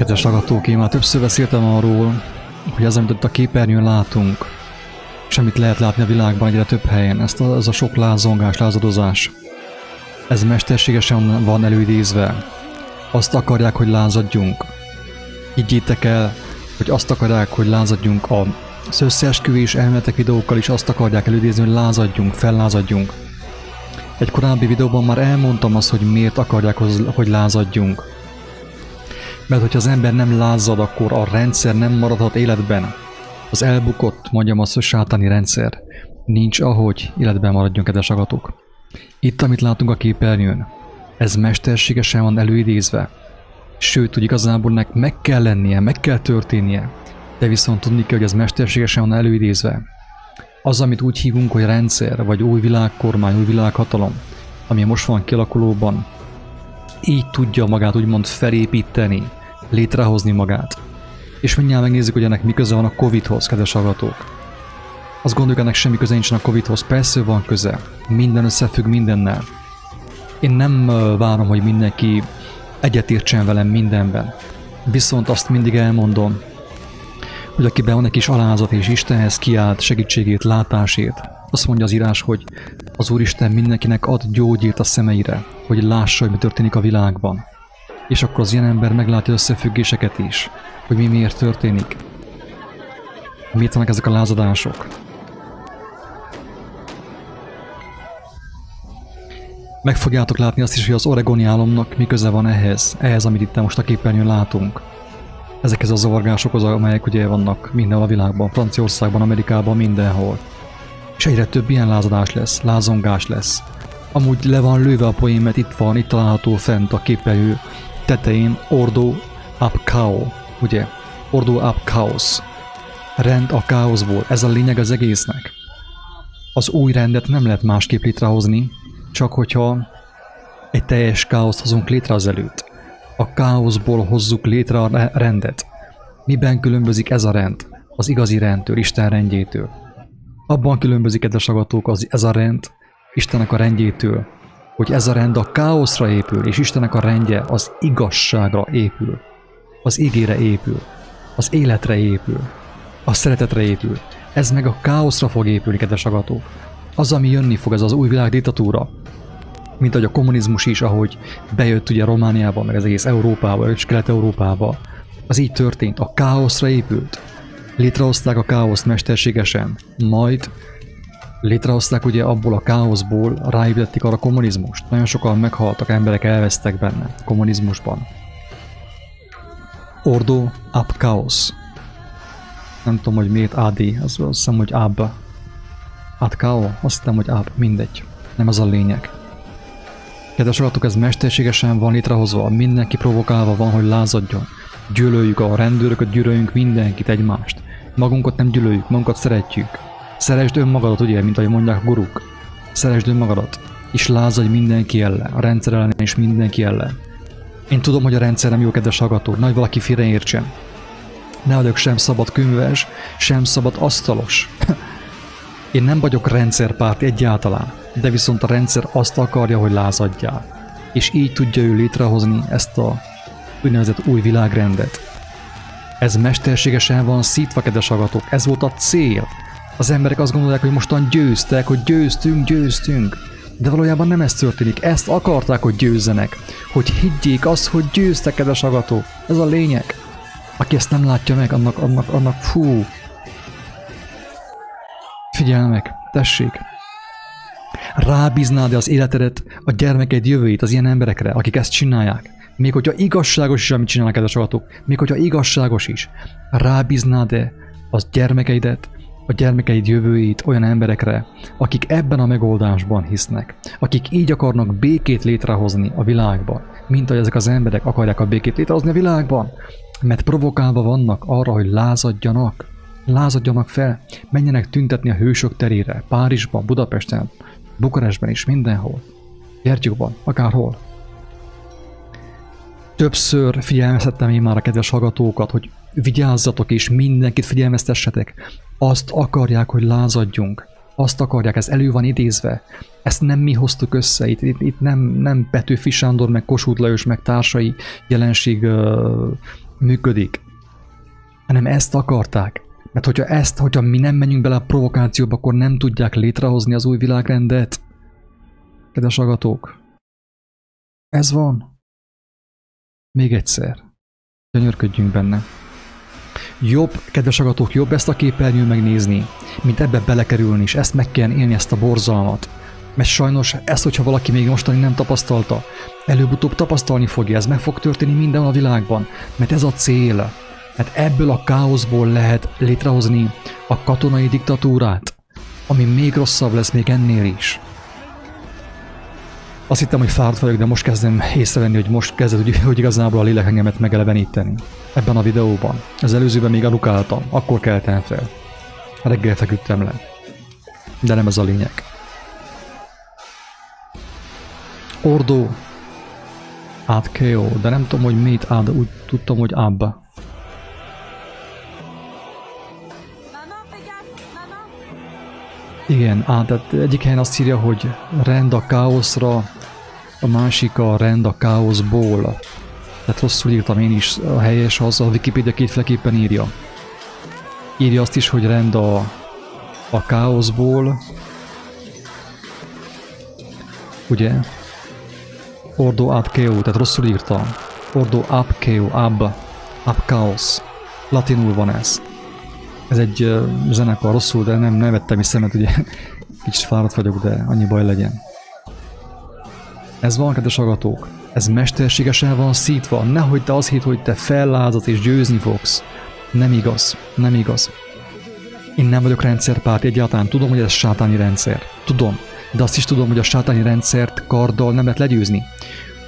Kedves hallgatók, én már többször beszéltem arról, hogy az, amit a képernyőn látunk, és amit lehet látni a világban egyre több helyen, ezt a, az a sok lázongás, lázadozás, ez mesterségesen van előidézve. Azt akarják, hogy lázadjunk. Higgyétek el, hogy azt akarják, hogy lázadjunk a az összeesküvés elméletek videókkal is azt akarják előidézni, hogy lázadjunk, fellázadjunk. Egy korábbi videóban már elmondtam azt, hogy miért akarják, hogy lázadjunk. Mert hogyha az ember nem lázad, akkor a rendszer nem maradhat életben. Az elbukott, mondjam azt, hogy rendszer. Nincs ahogy életben maradjon, kedves agatok. Itt, amit látunk a képernyőn, ez mesterségesen van előidézve. Sőt, hogy igazából nek meg kell lennie, meg kell történnie. De viszont tudni kell, hogy ez mesterségesen van előidézve. Az, amit úgy hívunk, hogy rendszer, vagy új világkormány, új világhatalom, ami most van kialakulóban, így tudja magát úgymond felépíteni, létrehozni magát. És mindjárt megnézzük, hogy ennek mi van a Covid-hoz, kedves hallgatók. Azt gondoljuk, ennek semmi köze nincsen a Covid-hoz. Persze van köze. Minden összefügg mindennel. Én nem várom, hogy mindenki egyetértsen velem mindenben. Viszont azt mindig elmondom, hogy akiben van egy kis alázat és Istenhez kiállt segítségét, látásét, azt mondja az írás, hogy az Úristen mindenkinek ad gyógyírt a szemeire, hogy lássa, hogy mi történik a világban. És akkor az ilyen ember meglátja összefüggéseket is, hogy mi miért történik. Miért vannak ezek a lázadások. Meg fogjátok látni azt is, hogy az oregoni álomnak mi köze van ehhez, ehhez, amit itt most a képernyőn látunk. Ezekhez a zavargásokhoz, amelyek ugye vannak mindenhol a világban, Franciaországban, Amerikában, mindenhol. És egyre több ilyen lázadás lesz, lázongás lesz. Amúgy le van lőve a poén, mert itt van, itt található fent a képernyő tetején Ordo Up Kao, ugye? Ordo Up Chaos. Rend a káoszból, ez a lényeg az egésznek. Az új rendet nem lehet másképp létrehozni, csak hogyha egy teljes káoszt hozunk létre az előtt. A káoszból hozzuk létre a rendet. Miben különbözik ez a rend? Az igazi rendtől, Isten rendjétől. Abban különbözik, kedves agatók, az, ez a rend Istennek a rendjétől, hogy ez a rend a káoszra épül, és Istennek a rendje az igazságra épül. Az ígére épül. Az életre épül. A szeretetre épül. Ez meg a káoszra fog épülni, kedves agatók. Az, ami jönni fog, ez az új világ diktatúra, mint ahogy a kommunizmus is, ahogy bejött ugye Romániába, meg az egész Európába, és Kelet-Európába, az így történt, a káoszra épült. Létrehozták a káoszt mesterségesen, majd létrehozták ugye abból a káoszból, ráépítették arra kommunizmust. Nagyon sokan meghaltak, emberek elvesztek benne, kommunizmusban. Ordo ab chaos. Nem tudom, hogy miért AD, az azt hiszem, hogy ab. Ad kao, azt hiszem, hogy ab, mindegy. Nem az a lényeg. Kedves agatok, ez mesterségesen van létrehozva, mindenki provokálva van, hogy lázadjon. Gyűlöljük a rendőröket, gyűlöljünk mindenkit, egymást. Magunkat nem gyűlöljük, magunkat szeretjük. Szeresd önmagadat, ugye, mint ahogy mondják guruk. Szeresd önmagadat, és lázadj mindenki ellen, a rendszer ellen és mindenki ellen. Én tudom, hogy a rendszer nem jó, kedves hallgató, nagy valaki félreértsen. Ne vagyok sem szabad könyves, sem szabad asztalos. Én nem vagyok rendszerpárt egyáltalán de viszont a rendszer azt akarja, hogy lázadjál. És így tudja ő létrehozni ezt a úgynevezett új világrendet. Ez mesterségesen van szítva, kedves agatok, ez volt a cél. Az emberek azt gondolják, hogy mostan győztek, hogy győztünk, győztünk. De valójában nem ez történik, ezt akarták, hogy győzzenek. Hogy higgyék azt, hogy győztek, kedves agatok. Ez a lényeg. Aki ezt nem látja meg, annak, annak, annak, fú. Figyelmek, tessék rábíznád az életedet, a gyermeked jövőjét az ilyen emberekre, akik ezt csinálják. Még hogyha igazságos is, amit csinálnak kedves agatok, még hogyha igazságos is, rábíznád-e az gyermekeidet, a gyermekeid jövőjét olyan emberekre, akik ebben a megoldásban hisznek, akik így akarnak békét létrehozni a világban, mint ahogy ezek az emberek akarják a békét létrehozni a világban, mert provokálva vannak arra, hogy lázadjanak, lázadjanak fel, menjenek tüntetni a hősök terére, Párizsban, Budapesten, Bukarestben is, mindenhol. Gyertyóban, akárhol. Többször figyelmeztettem én már a kedves hallgatókat, hogy vigyázzatok és mindenkit figyelmeztessetek. Azt akarják, hogy lázadjunk. Azt akarják, ez elő van idézve. Ezt nem mi hoztuk össze, itt, itt, itt nem, nem Petőfi Sándor, meg Kossuth Lajos, meg társai jelenség uh, működik, hanem ezt akarták. Mert hogyha ezt, hogyha mi nem menjünk bele a provokációba, akkor nem tudják létrehozni az új világrendet. Kedves agatók, ez van. Még egyszer. Gyönyörködjünk benne. Jobb, kedves agatók, jobb ezt a képernyőn megnézni, mint ebbe belekerülni, és ezt meg kell élni, ezt a borzalmat. Mert sajnos ezt, hogyha valaki még mostani nem tapasztalta, előbb-utóbb tapasztalni fogja, ez meg fog történni minden a világban, mert ez a cél. Mert ebből a káoszból lehet létrehozni a katonai diktatúrát, ami még rosszabb lesz még ennél is. Azt hittem, hogy fáradt vagyok, de most kezdem észrevenni, hogy most kezdett, hogy, hogy igazából a lélek engemet megeleveníteni. Ebben a videóban. Az előzőben még alukáltam, akkor keltem fel. Reggel feküdtem le. De nem ez a lényeg. Ordo. Át KO, de nem tudom, hogy mit ad, úgy tudtam, hogy abba. Igen, á, tehát egyik helyen azt írja, hogy rend a káoszra, a másik a rend a káoszból. Tehát rosszul írtam én is, a helyes az, a Wikipedia kétféleképpen írja. Írja azt is, hogy rend a, a káoszból. Ugye? Ordo ab keo, tehát rosszul írtam. Ordo ab keo, ab, ab chaos. Latinul van ez. Ez egy uh, zenekar rosszul, de nem, nem vettem is mert ugye kicsit fáradt vagyok, de annyi baj legyen. Ez van, kedves agatók. Ez mesterségesen van szítva. Nehogy te azt hitt, hogy te fellázat és győzni fogsz. Nem igaz. Nem igaz. Én nem vagyok rendszerpárt egyáltalán. Tudom, hogy ez sátáni rendszer. Tudom. De azt is tudom, hogy a sátáni rendszert karddal nem lehet legyőzni.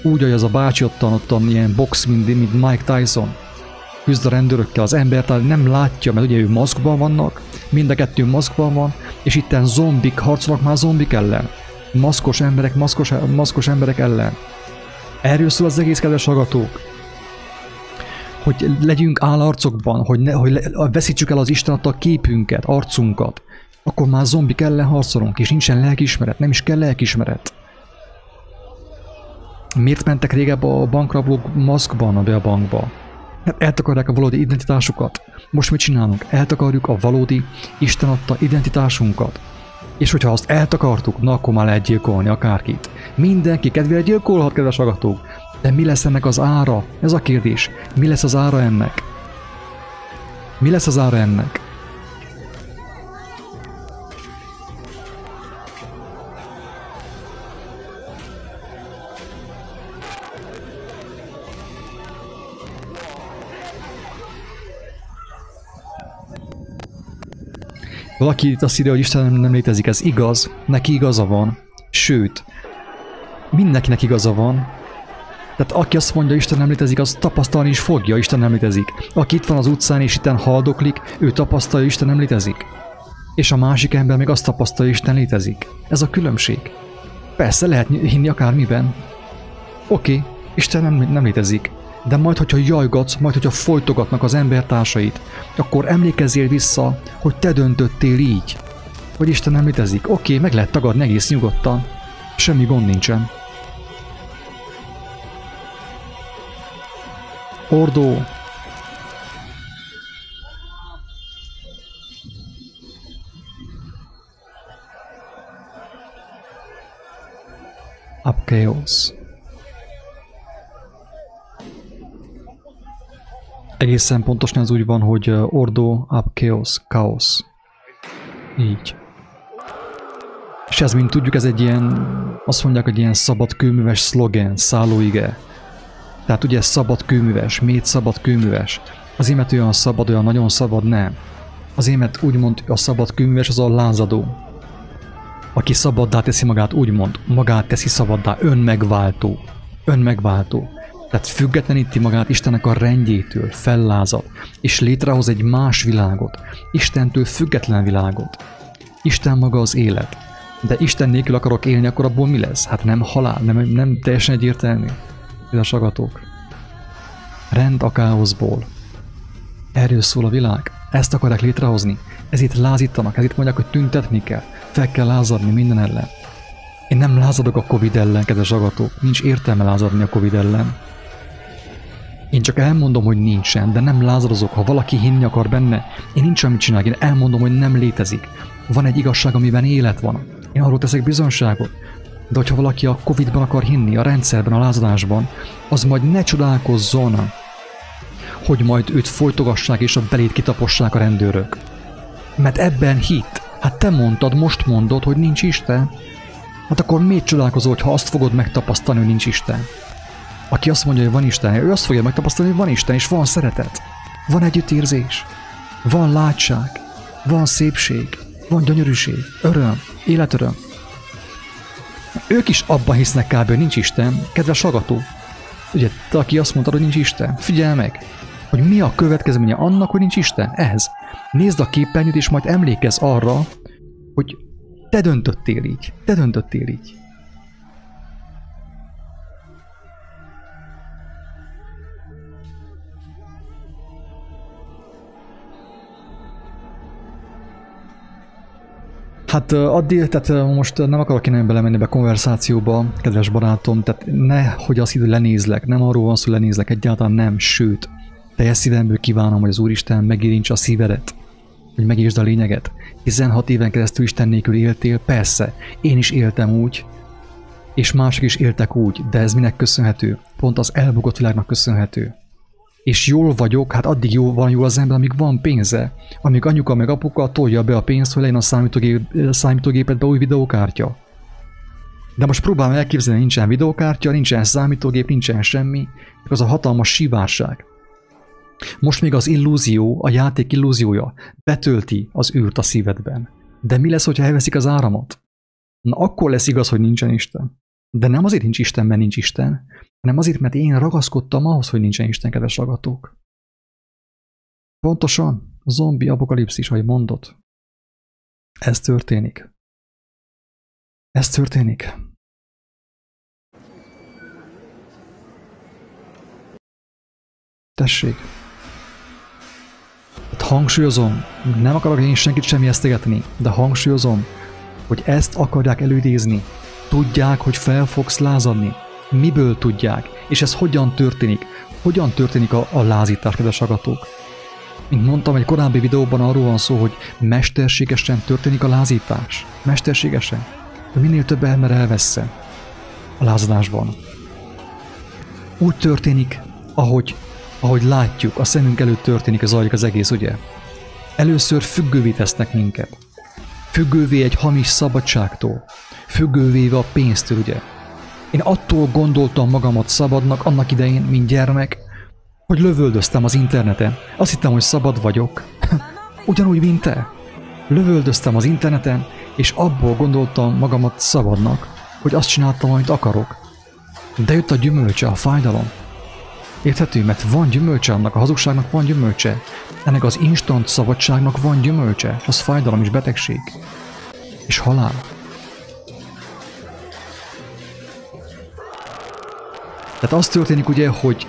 Úgy, hogy az a bácsi ottan, ottan ilyen box, mint, mint Mike Tyson. Küzd a rendőrökkel, az ember tehát nem látja, mert ugye ő maszkban vannak, mind a kettő maszkban van, és itten zombik harcolnak már zombik ellen maszkos emberek, maszkos, maszkos emberek ellen. Erről szól az egész kedves hallgatók. Hogy legyünk állarcokban, hogy, ne, hogy veszítsük el az Isten a képünket, arcunkat. Akkor már zombik ellen harcolunk, és nincsen lelkismeret, nem is kell lelkismeret. Miért mentek régebb a bankrablók maszkban be a bankba? Hát eltakarják a valódi identitásukat. Most mit csinálunk? Eltakarjuk a valódi Isten adta identitásunkat. És hogyha azt eltakartuk, na akkor már lehet gyilkolni akárkit. Mindenki kedvére gyilkolhat, kedves agatók. De mi lesz ennek az ára? Ez a kérdés. Mi lesz az ára ennek? Mi lesz az ára ennek? Valaki itt azt írja, hogy Isten nem, létezik, ez igaz, neki igaza van. Sőt, mindenkinek igaza van. Tehát aki azt mondja, Isten nem létezik, az tapasztalni is fogja, Isten nem létezik. Aki itt van az utcán és itten haldoklik, ő tapasztalja, Isten nem létezik. És a másik ember meg azt tapasztalja, Isten létezik. Ez a különbség. Persze lehet hinni akármiben. Oké, okay, Isten nem, nem létezik. De majd, hogyha jajgatsz, majd, hogyha folytogatnak az embertársait, akkor emlékezzél vissza, hogy te döntöttél így. Hogy Isten nem létezik. Oké, meg lehet tagadni egész nyugodtan. Semmi gond nincsen. Ordo. Apkeos. Egészen pontosan az úgy van, hogy Ordo up chaos. Így. És ez, mint tudjuk, ez egy ilyen, azt mondják, hogy ilyen szabad kőműves szlogen, szállóige. Tehát ugye szabad kőműves, miért szabad kőműves? Az émet olyan szabad, olyan nagyon szabad, nem. Az émet úgymond a szabad kőműves az a lázadó. Aki szabaddá teszi magát, úgymond, magát teszi szabaddá, önmegváltó. Önmegváltó. Tehát függetleníti magát Istennek a rendjétől, fellázad, és létrehoz egy más világot, Istentől független világot. Isten maga az élet. De Isten nélkül akarok élni, akkor abból mi lesz? Hát nem halál, nem, nem teljesen egyértelmű. a sagatok. Rend a káoszból. Erről szól a világ. Ezt akarják létrehozni. Ez itt lázítanak, itt mondják, hogy tüntetni kell. Fel kell lázadni minden ellen. Én nem lázadok a Covid ellen, kedves agatók. Nincs értelme lázadni a Covid ellen. Én csak elmondom, hogy nincsen, de nem lázadozok. Ha valaki hinni akar benne, én nincs amit csinálok, én elmondom, hogy nem létezik. Van egy igazság, amiben élet van. Én arról teszek bizonságot. De hogyha valaki a Covid-ban akar hinni, a rendszerben, a lázadásban, az majd ne csodálkozzon, hogy majd őt folytogassák és a belét kitapossák a rendőrök. Mert ebben hit. Hát te mondtad, most mondod, hogy nincs Isten. Hát akkor miért csodálkozol, ha azt fogod megtapasztalni, hogy nincs Isten? Aki azt mondja, hogy van Isten, ő azt fogja megtapasztalni, hogy van Isten, és van szeretet. Van együttérzés. Van látság. Van szépség. Van gyönyörűség. Öröm. Életöröm. Ők is abban hisznek kb. hogy nincs Isten. Kedves hallgató. Ugye, te, aki azt mondta, hogy nincs Isten. Figyelj meg! Hogy mi a következménye annak, hogy nincs Isten? Ez. Nézd a képernyőt, és majd emlékezz arra, hogy te döntöttél így. Te döntöttél így. Hát addig, tehát most nem akarok én belemenni be konverzációba, kedves barátom, tehát ne, hogy azt hogy lenézlek, nem arról van szó, hogy lenézlek, egyáltalán nem, sőt, teljes szívemből kívánom, hogy az Úristen megérintse a szívedet, hogy megértsd a lényeget. 16 éven keresztül Isten nélkül éltél, persze, én is éltem úgy, és mások is éltek úgy, de ez minek köszönhető? Pont az elbukott világnak köszönhető és jól vagyok, hát addig jó van jó az ember, amíg van pénze. Amíg anyuka meg apuka tolja be a pénzt, hogy legyen a számítógép, számítógépedbe új videókártya. De most próbálom elképzelni, nincsen videókártya, nincsen számítógép, nincsen semmi, az a hatalmas sivárság. Most még az illúzió, a játék illúziója betölti az űrt a szívedben. De mi lesz, hogyha elveszik az áramot? Na akkor lesz igaz, hogy nincsen Isten. De nem azért nincs Isten, mert nincs Isten, hanem azért, mert én ragaszkodtam ahhoz, hogy nincsen Isten, kedves agatók. Pontosan, zombi apokalipszis, ahogy mondott. Ez történik. Ez történik. Tessék. Hát hangsúlyozom, nem akarok én senkit esztegetni, de hangsúlyozom, hogy ezt akarják elődézni. Tudják, hogy fel fogsz lázadni. Miből tudják? És ez hogyan történik? Hogyan történik a, a lázítás, kedves agatók? Mint mondtam egy korábbi videóban, arról van szó, hogy mesterségesen történik a lázítás. Mesterségesen. Hogy minél több ember elvessze a lázadásban. Úgy történik, ahogy, ahogy látjuk, a szemünk előtt történik, az az egész, ugye? Először függővé tesznek minket. Függővé egy hamis szabadságtól. Függővé a pénztől, ugye? Én attól gondoltam magamat szabadnak annak idején, mint gyermek, hogy lövöldöztem az interneten. Azt hittem, hogy szabad vagyok. Ugyanúgy, mint te. Lövöldöztem az interneten, és abból gondoltam magamat szabadnak, hogy azt csináltam, amit akarok. De jött a gyümölcse, a fájdalom. Érthető, mert van gyümölcse annak, a hazugságnak van gyümölcse. Ennek az instant szabadságnak van gyümölcse, az fájdalom és betegség. És halál. Tehát az történik ugye, hogy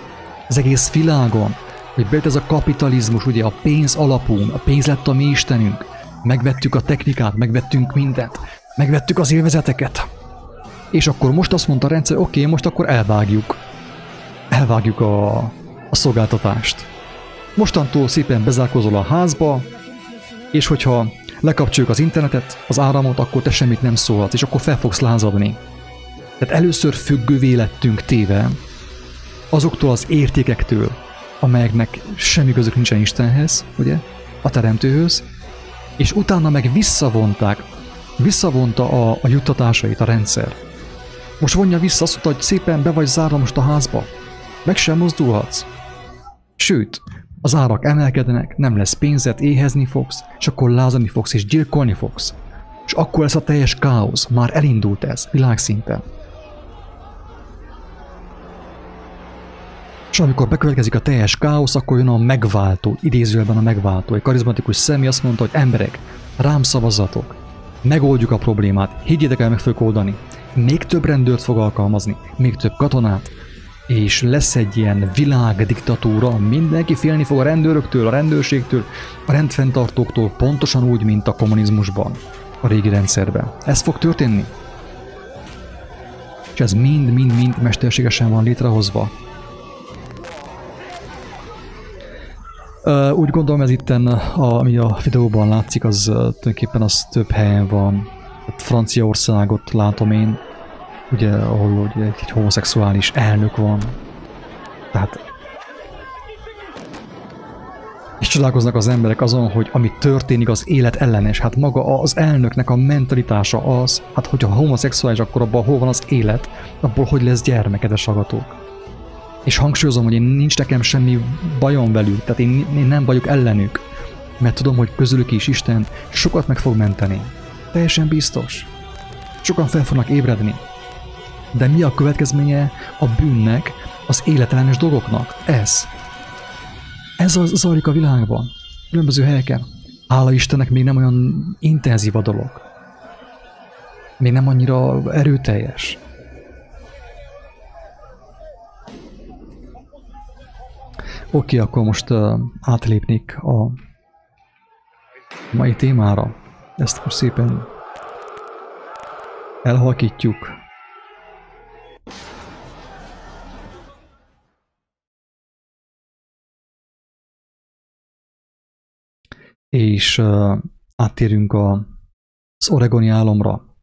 az egész világon, hogy bejött ez a kapitalizmus, ugye a pénz alapú, a pénz lett a mi istenünk. Megvettük a technikát, megvettünk mindent, megvettük az élvezeteket. És akkor most azt mondta a rendszer, oké, okay, most akkor elvágjuk. Elvágjuk a, a szolgáltatást. Mostantól szépen bezárkozol a házba, és hogyha lekapcsoljuk az internetet, az áramot, akkor te semmit nem szólhatsz, és akkor fel fogsz lázadni. Tehát először függővé lettünk téve azoktól az értékektől, amelyeknek semmi közük nincsen Istenhez, ugye, a Teremtőhöz, és utána meg visszavonták, visszavonta a, a juttatásait a rendszer. Most vonja vissza, azt hogy szépen be vagy zárva most a házba. Meg sem mozdulhatsz. Sőt, az árak emelkednek, nem lesz pénzed, éhezni fogsz, és akkor lázani fogsz és gyilkolni fogsz. És akkor lesz a teljes káosz, már elindult ez világszinten. És amikor bekövetkezik a teljes káosz, akkor jön a megváltó, idézőjelben a megváltó. Egy karizmatikus személy azt mondta, hogy emberek, rám szavazzatok, megoldjuk a problémát, higgyétek el, meg fogjuk oldani. Még több rendőrt fog alkalmazni, még több katonát, és lesz egy ilyen világdiktatúra, mindenki félni fog a rendőröktől, a rendőrségtől, a rendfenntartóktól, pontosan úgy, mint a kommunizmusban, a régi rendszerben. Ez fog történni. És ez mind-mind-mind mesterségesen van létrehozva. Úgy gondolom ez itten, a, ami a videóban látszik, az uh, tulajdonképpen az több helyen van. Hát Franciaországot látom én, ugye, ahol ugye egy, egy homoszexuális elnök van. Tehát és csodálkoznak az emberek azon, hogy ami történik az élet ellenes. Hát maga az elnöknek a mentalitása az, hát hogyha homoszexuális, akkor abban hol van az élet, abból hogy lesz gyermekedes sagatók. És hangsúlyozom, hogy én nincs nekem semmi bajom velük, tehát én, én nem vagyok ellenük, mert tudom, hogy közülük is Isten sokat meg fog menteni. Teljesen biztos. Sokan fel fognak ébredni. De mi a következménye a bűnnek, az életellenes dolgoknak? Ez. Ez az zajlik a világban. Különböző helyeken. Hála Istennek még nem olyan intenzív a dolog. Még nem annyira erőteljes. Oké, akkor most uh, átlépnék a mai témára. Ezt most szépen elhalkítjuk. És uh, áttérünk a, az oregoni álomra.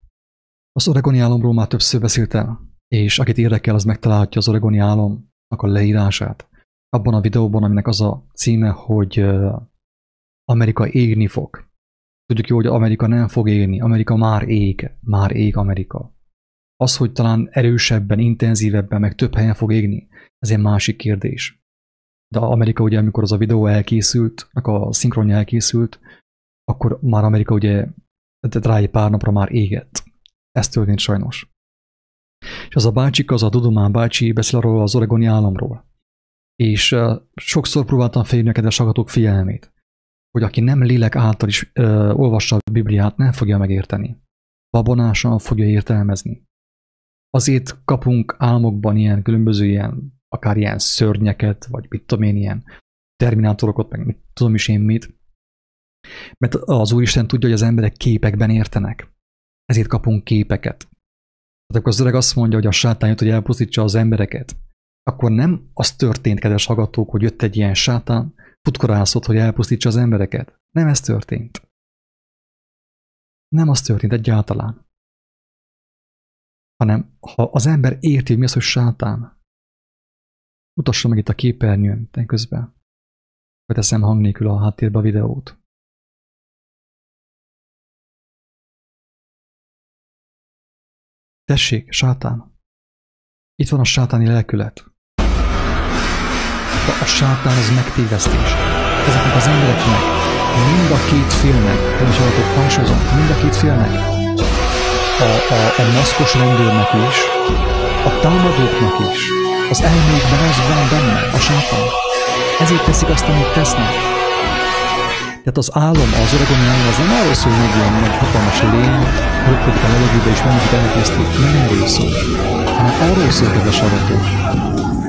Az oregoni álomról már többször beszéltem, és akit érdekel, az megtalálhatja az oregoni álomnak a leírását abban a videóban, aminek az a címe, hogy Amerika égni fog. Tudjuk jó, hogy Amerika nem fog égni, Amerika már ég, már ég Amerika. Az, hogy talán erősebben, intenzívebben, meg több helyen fog égni, ez egy másik kérdés. De Amerika ugye, amikor az a videó elkészült, a szinkronja elkészült, akkor már Amerika ugye rá egy pár napra már égett. Ez történt sajnos. És az a bácsik, az a Dudomán bácsi beszél arról az oregoni államról és sokszor próbáltam felhívni a kedves hallgatók figyelmét, hogy aki nem lélek által is uh, olvassa a Bibliát, nem fogja megérteni. Babonásan fogja értelmezni. Azért kapunk álmokban ilyen különböző ilyen, akár ilyen szörnyeket, vagy mit tudom én, ilyen terminátorokat, meg mit tudom is én mit. Mert az Úristen tudja, hogy az emberek képekben értenek. Ezért kapunk képeket. Tehát akkor az öreg azt mondja, hogy a sátán jött, hogy elpusztítsa az embereket akkor nem az történt, kedves hallgatók, hogy jött egy ilyen sátán, futkorászott, hogy elpusztítsa az embereket. Nem ez történt. Nem az történt egyáltalán. Hanem, ha az ember érti, hogy mi az, hogy sátán, mutassa meg itt a képernyőn, ten közben. Beteszem hang nélkül a háttérbe a videót. Tessék, sátán. Itt van a sátáni lelkület a sátán az megtévesztés. Ezeknek az embereknek, mind a két félnek, hogy hallgatok, hangsúlyozom, mind a két félnek, a, a, a maszkos rendőrnek is, a támadóknak is, az elmékben az van benne, a sátán. Ezért teszik azt, amit tesznek. Tehát az álom, az oregoni álom az nem arról szól, hogy egy ilyen nagy hatalmas lény, röpködik a levegőbe és mindenkit elkezdték. Nem erről szól, hanem arról szól, kedves hallgatók,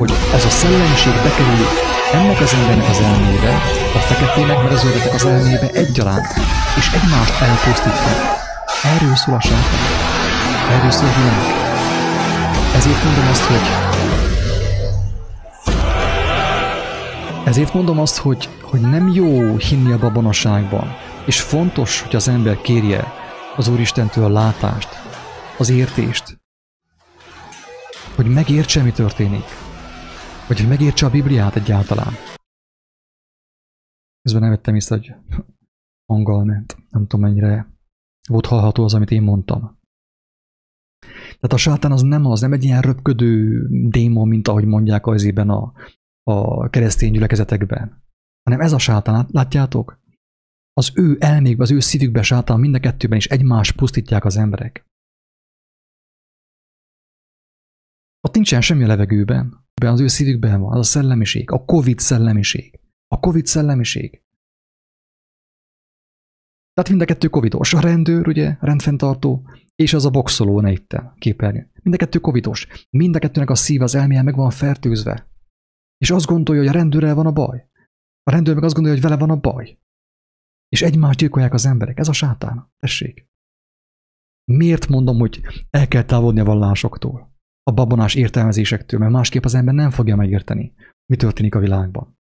hogy az a szellemiség bekerül ennek az embernek az elmébe, a feketének meg az zöldeknek az elmébe egyaránt, és egymást elpusztítja. Erről szól a sátán. Erről szól a. Ezért mondom azt, hogy ezért mondom azt, hogy, hogy nem jó hinni a babonaságban, és fontos, hogy az ember kérje az Úristentől a látást, az értést, hogy megértse, mi történik. Vagy hogy megértse a Bibliát egyáltalán. Közben nem vettem észre, hogy hanggal ment. Nem tudom, mennyire volt hallható az, amit én mondtam. Tehát a sátán az nem az, nem egy ilyen röpködő démon, mint ahogy mondják az ében a, a keresztény gyülekezetekben. Hanem ez a sátán, látjátok? Az ő elmékben, az ő szívükben sátán mind a kettőben is egymást pusztítják az emberek. Ott nincsen semmi a levegőben az ő szívükben van, az a szellemiség, a Covid szellemiség. A Covid szellemiség. Tehát mind a kettő covidos. A rendőr, ugye, rendfenntartó, és az a boxoló, ne itt képernyő. Mind a kettő covidos. Mind a kettőnek a szív, az elméje meg van fertőzve. És azt gondolja, hogy a rendőrrel van a baj. A rendőr meg azt gondolja, hogy vele van a baj. És egymást gyilkolják az emberek. Ez a sátán. Tessék. Miért mondom, hogy el kell távolni a vallásoktól? A babonás értelmezésektől, mert másképp az ember nem fogja megérteni, mi történik a világban.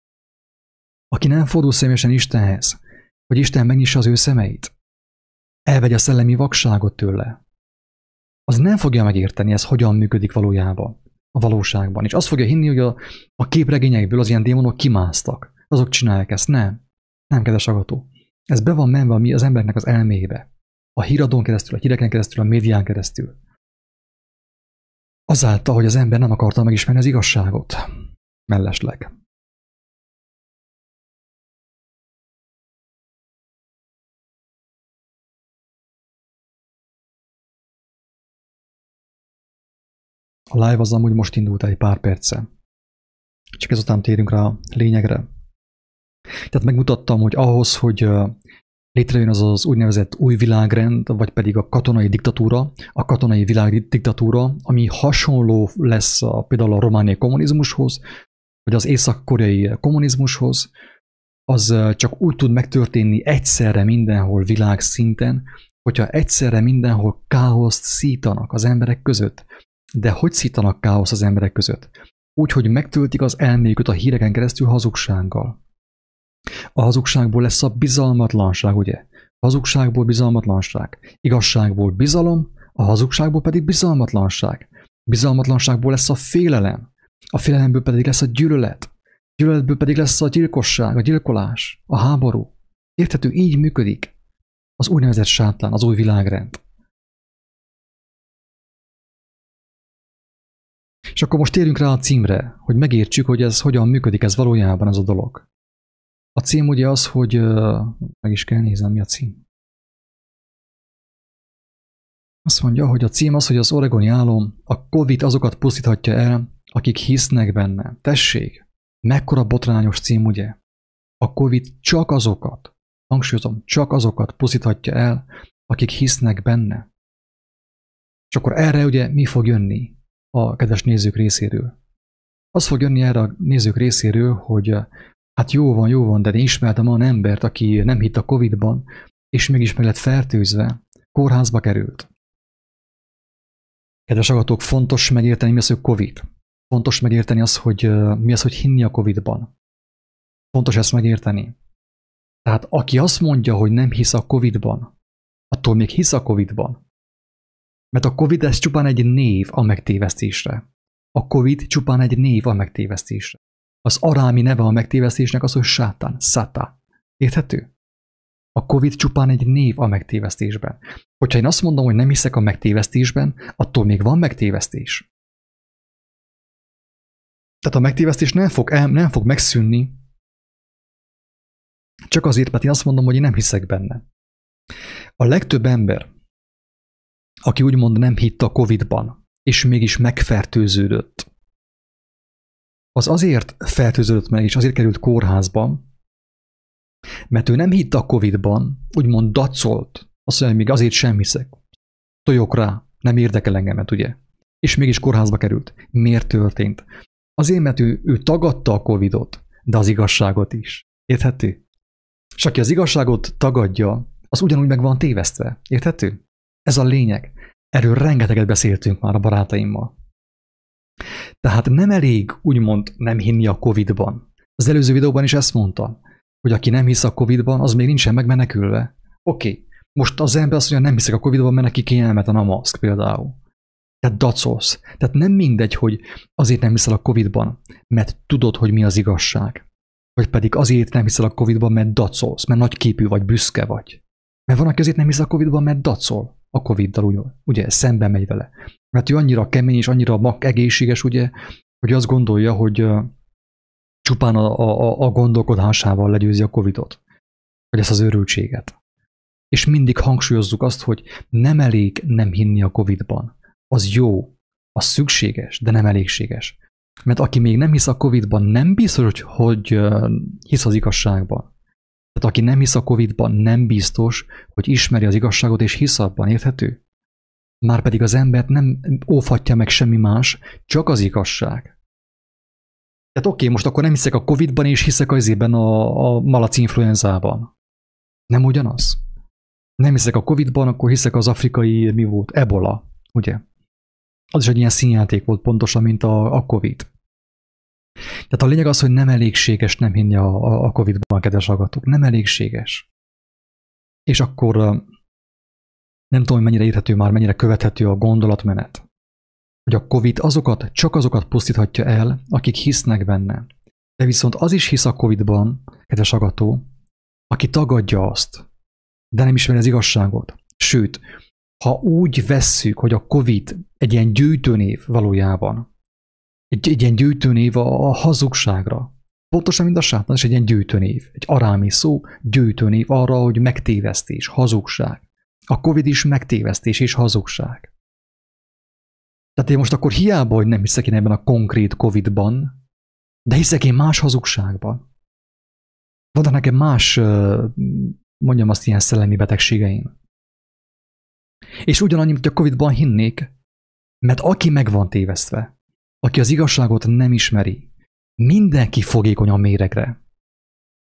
aki nem fordul személyesen Istenhez, hogy Isten megnyissa az ő szemeit, elvegye a szellemi vakságot tőle, az nem fogja megérteni, ez hogyan működik valójában, a valóságban. És azt fogja hinni, hogy a, a képregényekből az ilyen démonok kimásztak. Azok csinálják ezt. Nem. Nem, kedves agató. Ez be van menve mi az embernek az elmébe. A híradón keresztül, a híreken keresztül, a médián keresztül. Azáltal, hogy az ember nem akarta megismerni az igazságot. Mellesleg. A live az amúgy most indult egy pár perce. Csak ezután térünk rá a lényegre. Tehát megmutattam, hogy ahhoz, hogy létrejön az az úgynevezett új világrend, vagy pedig a katonai diktatúra, a katonai világ diktatúra, ami hasonló lesz a, például a romániai kommunizmushoz, vagy az észak-koreai kommunizmushoz, az csak úgy tud megtörténni egyszerre mindenhol világszinten, hogyha egyszerre mindenhol káoszt szítanak az emberek között. De hogy szítanak káosz az emberek között? Úgy, hogy megtöltik az elméjüket a híreken keresztül hazugsággal. A hazugságból lesz a bizalmatlanság, ugye? A hazugságból bizalmatlanság. Igazságból bizalom, a hazugságból pedig bizalmatlanság. Bizalmatlanságból lesz a félelem. A félelemből pedig lesz a gyűlölet. Gyűlöletből pedig lesz a gyilkosság, a gyilkolás, a háború. Érthető, így működik az úgynevezett sátán, az új világrend. És akkor most térjünk rá a címre, hogy megértsük, hogy ez hogyan működik ez valójában ez a dolog. A cím ugye az, hogy meg is kell nézem, mi a cím. Azt mondja, hogy a cím az, hogy az oregoni álom a Covid azokat pusztíthatja el, akik hisznek benne. Tessék, mekkora botrányos cím, ugye? A Covid csak azokat, hangsúlyozom, csak azokat pusztíthatja el, akik hisznek benne. És akkor erre ugye mi fog jönni? a kedves nézők részéről. Az fog jönni erre a nézők részéről, hogy hát jó van, jó van, de én ismertem olyan embert, aki nem hitt a Covid-ban, és mégis meg lett fertőzve, kórházba került. Kedves agatok, fontos megérteni, mi az, hogy Covid. Fontos megérteni az, hogy mi az, hogy hinni a Covid-ban. Fontos ezt megérteni. Tehát aki azt mondja, hogy nem hisz a Covid-ban, attól még hisz a Covid-ban. Mert a Covid ez csupán egy név a megtévesztésre. A Covid csupán egy név a megtévesztésre. Az arámi neve a megtévesztésnek az, hogy sátán, szata. Érthető? A Covid csupán egy név a megtévesztésben. Hogyha én azt mondom, hogy nem hiszek a megtévesztésben, attól még van megtévesztés. Tehát a megtévesztés nem fog, nem fog megszűnni, csak azért, mert én azt mondom, hogy én nem hiszek benne. A legtöbb ember, aki úgymond nem hitt a Covid-ban, és mégis megfertőződött. Az azért fertőződött meg, és azért került kórházba, mert ő nem hitt a Covid-ban, úgymond dacolt. Azt mondja, hogy még azért sem hiszek. Tojok rá, nem érdekel engemet, ugye? És mégis kórházba került. Miért történt? Azért, mert ő, ő tagadta a Covidot, de az igazságot is. Érthető? És aki az igazságot tagadja, az ugyanúgy meg van tévesztve. Érthető? Ez a lényeg. Erről rengeteget beszéltünk már a barátaimmal. Tehát nem elég úgymond nem hinni a Covid-ban. Az előző videóban is ezt mondta, hogy aki nem hisz a Covid-ban, az még nincsen megmenekülve. Oké, most az ember azt mondja, nem hiszek a Covid-ban, mert neki kényelmetlen a maszk például. Tehát dacolsz. Tehát nem mindegy, hogy azért nem hiszel a Covid-ban, mert tudod, hogy mi az igazság. Vagy pedig azért nem hiszel a Covid-ban, mert dacolsz, mert nagy képű vagy, büszke vagy. Mert van, aki azért nem hisz a Covid-ban, mert dacol a Covid-dal, ugye szembe megy vele. Mert ő annyira kemény és annyira mak egészséges, ugye, hogy azt gondolja, hogy csupán a, a, a gondolkodásával legyőzi a Covidot. Vagy ezt az őrültséget. És mindig hangsúlyozzuk azt, hogy nem elég nem hinni a Covidban. Az jó, az szükséges, de nem elégséges. Mert aki még nem hisz a Covidban, nem biztos, hogy, hogy hisz az igazságban. Tehát aki nem hisz a Covid-ban, nem biztos, hogy ismeri az igazságot és hisz abban, érthető? Márpedig az embert nem óvhatja meg semmi más, csak az igazság. Tehát oké, most akkor nem hiszek a Covid-ban, és hiszek az a, a malac influenzában. Nem ugyanaz? Nem hiszek a Covid-ban, akkor hiszek az afrikai, mi volt, ebola, ugye? Az is egy ilyen színjáték volt pontosan, mint a, a Covid. Tehát a lényeg az, hogy nem elégséges nem hinni a, a Covid-ban, kedves hallgatók. Nem elégséges. És akkor nem tudom, hogy mennyire érhető már, mennyire követhető a gondolatmenet. Hogy a Covid azokat, csak azokat pusztíthatja el, akik hisznek benne. De viszont az is hisz a Covid-ban, kedves agató, aki tagadja azt, de nem ismeri az igazságot. Sőt, ha úgy vesszük, hogy a Covid egy ilyen gyűjtőnév valójában, egy, egy ilyen gyűjtőnév a, a hazugságra, pontosan, mint a sátán, és egy ilyen gyűjtőnév, egy arámi szó, gyűjtőnév arra, hogy megtévesztés, hazugság. A Covid is megtévesztés és hazugság. Tehát én most akkor hiába, hogy nem hiszek én ebben a konkrét Covid-ban, de hiszek én más hazugságban. Vannak nekem más, mondjam azt, ilyen szellemi betegségeim. És ugyanannyi, mint a Covid-ban hinnék, mert aki meg van tévesztve, aki az igazságot nem ismeri, mindenki fogékony a méregre.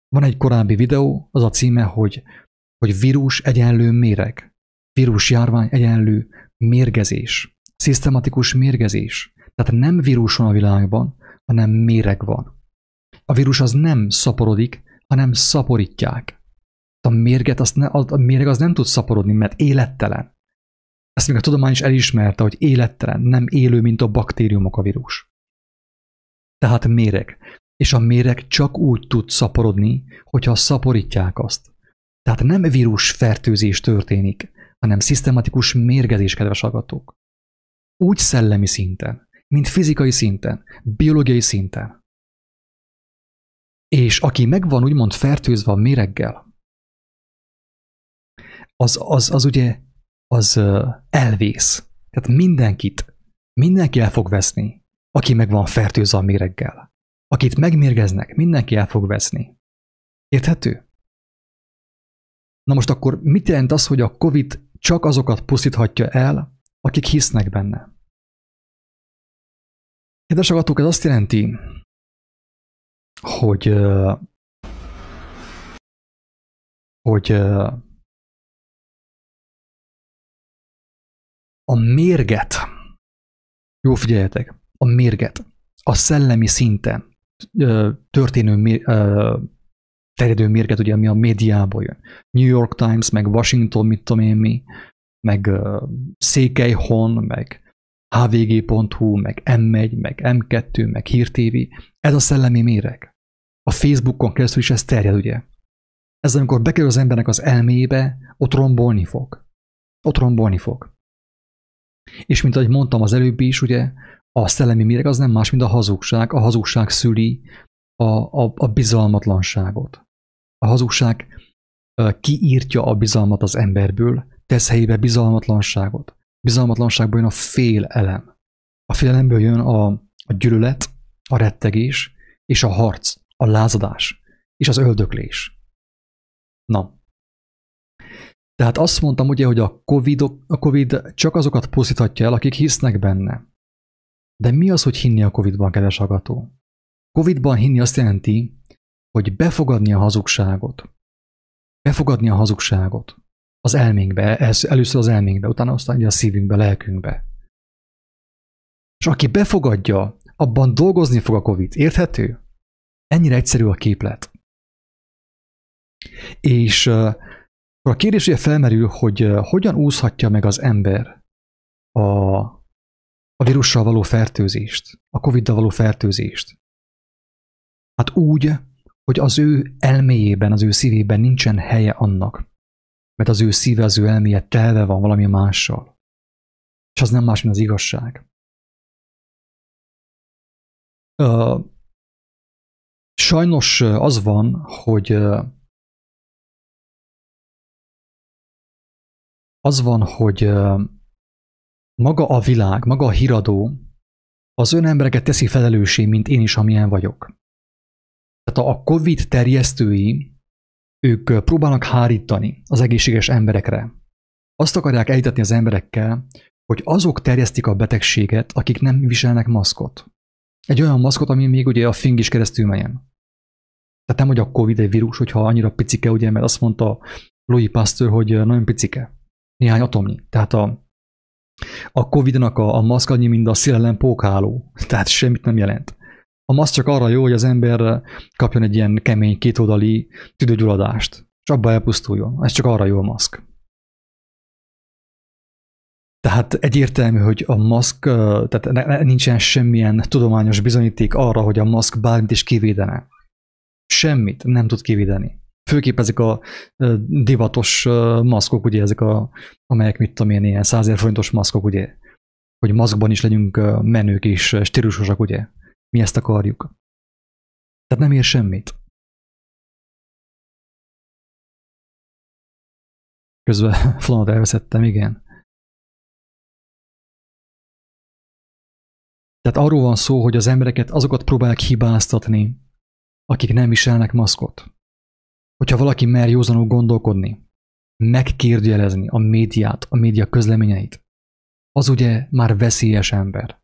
Van egy korábbi videó, az a címe, hogy, hogy vírus egyenlő méreg. Vírus járvány egyenlő mérgezés. Szisztematikus mérgezés. Tehát nem vírus van a világban, hanem méreg van. A vírus az nem szaporodik, hanem szaporítják. A mérget, azt ne, a méreg az nem tud szaporodni, mert élettelen. Ezt még a tudomány is elismerte, hogy élettelen, nem élő, mint a baktériumok a vírus. Tehát méreg. És a méreg csak úgy tud szaporodni, hogyha szaporítják azt. Tehát nem vírus fertőzés történik, hanem szisztematikus mérgezés, kedves agatók. Úgy szellemi szinten, mint fizikai szinten, biológiai szinten. És aki megvan úgymond fertőzve a méreggel, az, az, az ugye az elvész. Tehát mindenkit, mindenki el fog veszni, aki meg van fertőzve a méreggel. Akit megmérgeznek, mindenki el fog veszni. Érthető? Na most akkor mit jelent az, hogy a COVID csak azokat pusztíthatja el, akik hisznek benne? Kedves agatók, ez azt jelenti, hogy hogy a mérget, jó figyeljetek, a mérget, a szellemi szinten történő terjedő mérget, ugye, ami a médiából jön. New York Times, meg Washington, mit tudom én mi, meg Székelyhon, meg hvg.hu, meg M1, meg M2, meg Hír TV. Ez a szellemi méreg. A Facebookon keresztül is ez terjed, ugye? Ez amikor bekerül az embernek az elmébe, ott rombolni fog. Ott rombolni fog. És mint ahogy mondtam az előbbi is, ugye, a szellemi méreg az nem más, mint a hazugság. A hazugság szüli a, a, a bizalmatlanságot. A hazugság kiírtja a bizalmat az emberből, tesz helyébe bizalmatlanságot. Bizalmatlanságból jön a fél elem. A félelemből jön a, a gyűlölet, a rettegés és a harc, a lázadás és az öldöklés. Na, tehát azt mondtam ugye, hogy a COVID, a COVID csak azokat pusztíthatja el, akik hisznek benne. De mi az, hogy hinni a COVID-ban, kedves hallgató? COVID-ban hinni azt jelenti, hogy befogadni a hazugságot. Befogadni a hazugságot. Az elménkbe, először az elménkbe, utána aztán a szívünkbe, lelkünkbe. És aki befogadja, abban dolgozni fog a COVID. Érthető? Ennyire egyszerű a képlet. És a kérdés ugye felmerül, hogy hogyan úszhatja meg az ember a, a vírussal való fertőzést, a Covid-dal való fertőzést. Hát úgy, hogy az ő elméjében, az ő szívében nincsen helye annak, mert az ő szíve, az ő elméje telve van valami mással. És az nem más, mint az igazság. Uh, sajnos az van, hogy az van, hogy maga a világ, maga a híradó az ön embereket teszi felelőssé, mint én is, amilyen vagyok. Tehát a COVID terjesztői, ők próbálnak hárítani az egészséges emberekre. Azt akarják elhitetni az emberekkel, hogy azok terjesztik a betegséget, akik nem viselnek maszkot. Egy olyan maszkot, ami még ugye a fing is keresztül melyen. Tehát nem, hogy a Covid egy vírus, hogyha annyira picike, ugye, mert azt mondta Louis Pasteur, hogy nagyon picike néhány atomnyi. Tehát a, a Covid-nak a, a maszk annyi, mint a szélelen pókháló. Tehát semmit nem jelent. A maszk csak arra jó, hogy az ember kapjon egy ilyen kemény kétoldali tüdőgyulladást, és abba elpusztuljon. Ez csak arra jó a maszk. Tehát egyértelmű, hogy a maszk, tehát nincsen semmilyen tudományos bizonyíték arra, hogy a maszk bármit is kivédene. Semmit nem tud kivédeni. Főképp ezek a divatos maszkok, ugye ezek a, amelyek mit tudom én, ilyen 100 forintos maszkok, ugye, hogy maszkban is legyünk menők és stílusosak, ugye. Mi ezt akarjuk. Tehát nem ér semmit. Közben flanot elveszettem, igen. Tehát arról van szó, hogy az embereket azokat próbálják hibáztatni, akik nem viselnek maszkot. Hogyha valaki mer józanul gondolkodni, megkérdőjelezni a médiát, a média közleményeit, az ugye már veszélyes ember.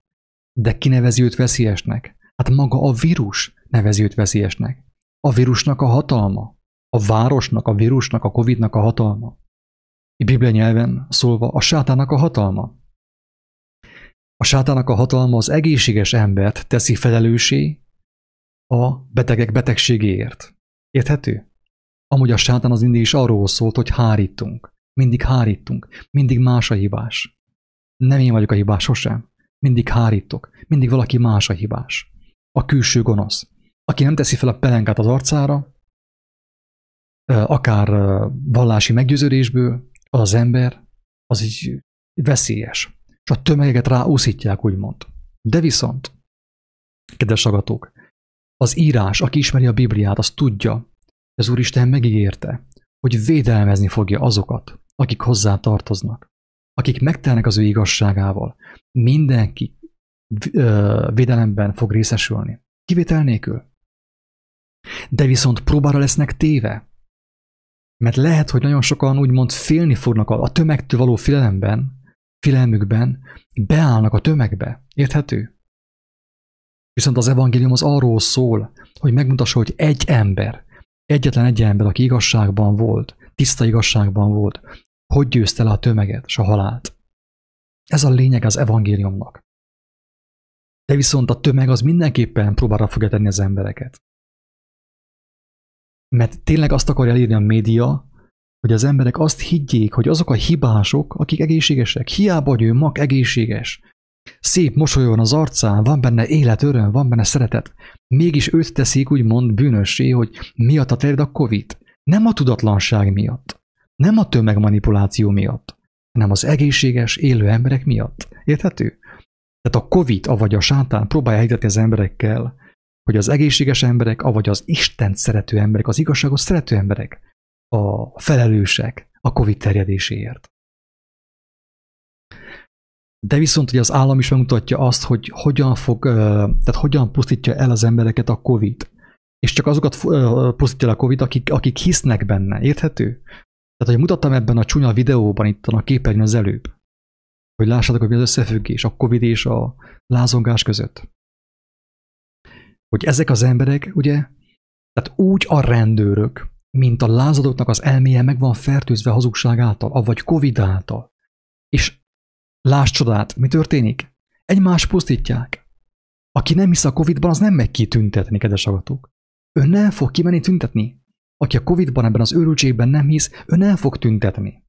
De ki nevezi őt veszélyesnek? Hát maga a vírus nevezi őt veszélyesnek. A vírusnak a hatalma. A városnak, a vírusnak, a Covidnak a hatalma. Biblia nyelven szólva a sátának a hatalma. A sátának a hatalma az egészséges embert teszi felelősé a betegek betegségéért. Érthető? Amúgy a sátán az mindig is arról szólt, hogy hárítunk. Mindig hárítunk. Mindig más a hibás. Nem én vagyok a hibás sosem. Mindig hárítok. Mindig valaki más a hibás. A külső gonosz. Aki nem teszi fel a pelenkát az arcára, akár vallási meggyőződésből, az az ember, az így veszélyes és a tömegeket ráúszítják, úgymond. De viszont, kedves agatók, az írás, aki ismeri a Bibliát, az tudja, az Úristen megígérte, hogy védelmezni fogja azokat, akik hozzá tartoznak, akik megtelnek az ő igazságával. Mindenki védelemben fog részesülni. Kivétel nélkül. De viszont próbára lesznek téve. Mert lehet, hogy nagyon sokan úgymond félni fognak a tömegtől való félelemben, filmükben beállnak a tömegbe. Érthető? Viszont az evangélium az arról szól, hogy megmutassa, hogy egy ember, egyetlen egy ember, aki igazságban volt, tiszta igazságban volt, hogy győzte le a tömeget és a halált. Ez a lényeg az evangéliumnak. De viszont a tömeg az mindenképpen próbára fogja tenni az embereket. Mert tényleg azt akarja elérni a média, hogy az emberek azt higgyék, hogy azok a hibások, akik egészségesek, hiába, hogy ő mag egészséges, szép mosoly van az arcán, van benne élet, öröm, van benne szeretet, mégis őt teszik úgymond bűnössé, hogy miatt a terjed a Covid. Nem a tudatlanság miatt, nem a tömegmanipuláció miatt, hanem az egészséges, élő emberek miatt. Érthető? Tehát a Covid, avagy a sátán próbálja hitetni az emberekkel, hogy az egészséges emberek, avagy az Isten szerető emberek, az igazságos szerető emberek, a felelősek a COVID terjedéséért. De viszont, hogy az állam is megmutatja azt, hogy hogyan fog, tehát hogyan pusztítja el az embereket a COVID. És csak azokat pusztítja el a COVID, akik, akik hisznek benne. Érthető? Tehát, hogy mutattam ebben a csúnya videóban, itt a képernyőn az előbb, hogy lássátok, hogy mi az összefüggés a COVID és a lázongás között. Hogy ezek az emberek, ugye, tehát úgy a rendőrök, mint a lázadóknak az elméje meg van fertőzve hazugság által, avagy Covid által. És láss csodát, mi történik? Egymást pusztítják. Aki nem hisz a Covidban, az nem megy ki tüntetni, kedves agatók. Ő nem fog kimenni tüntetni. Aki a Covidban ebben az őrültségben nem hisz, ő nem fog tüntetni.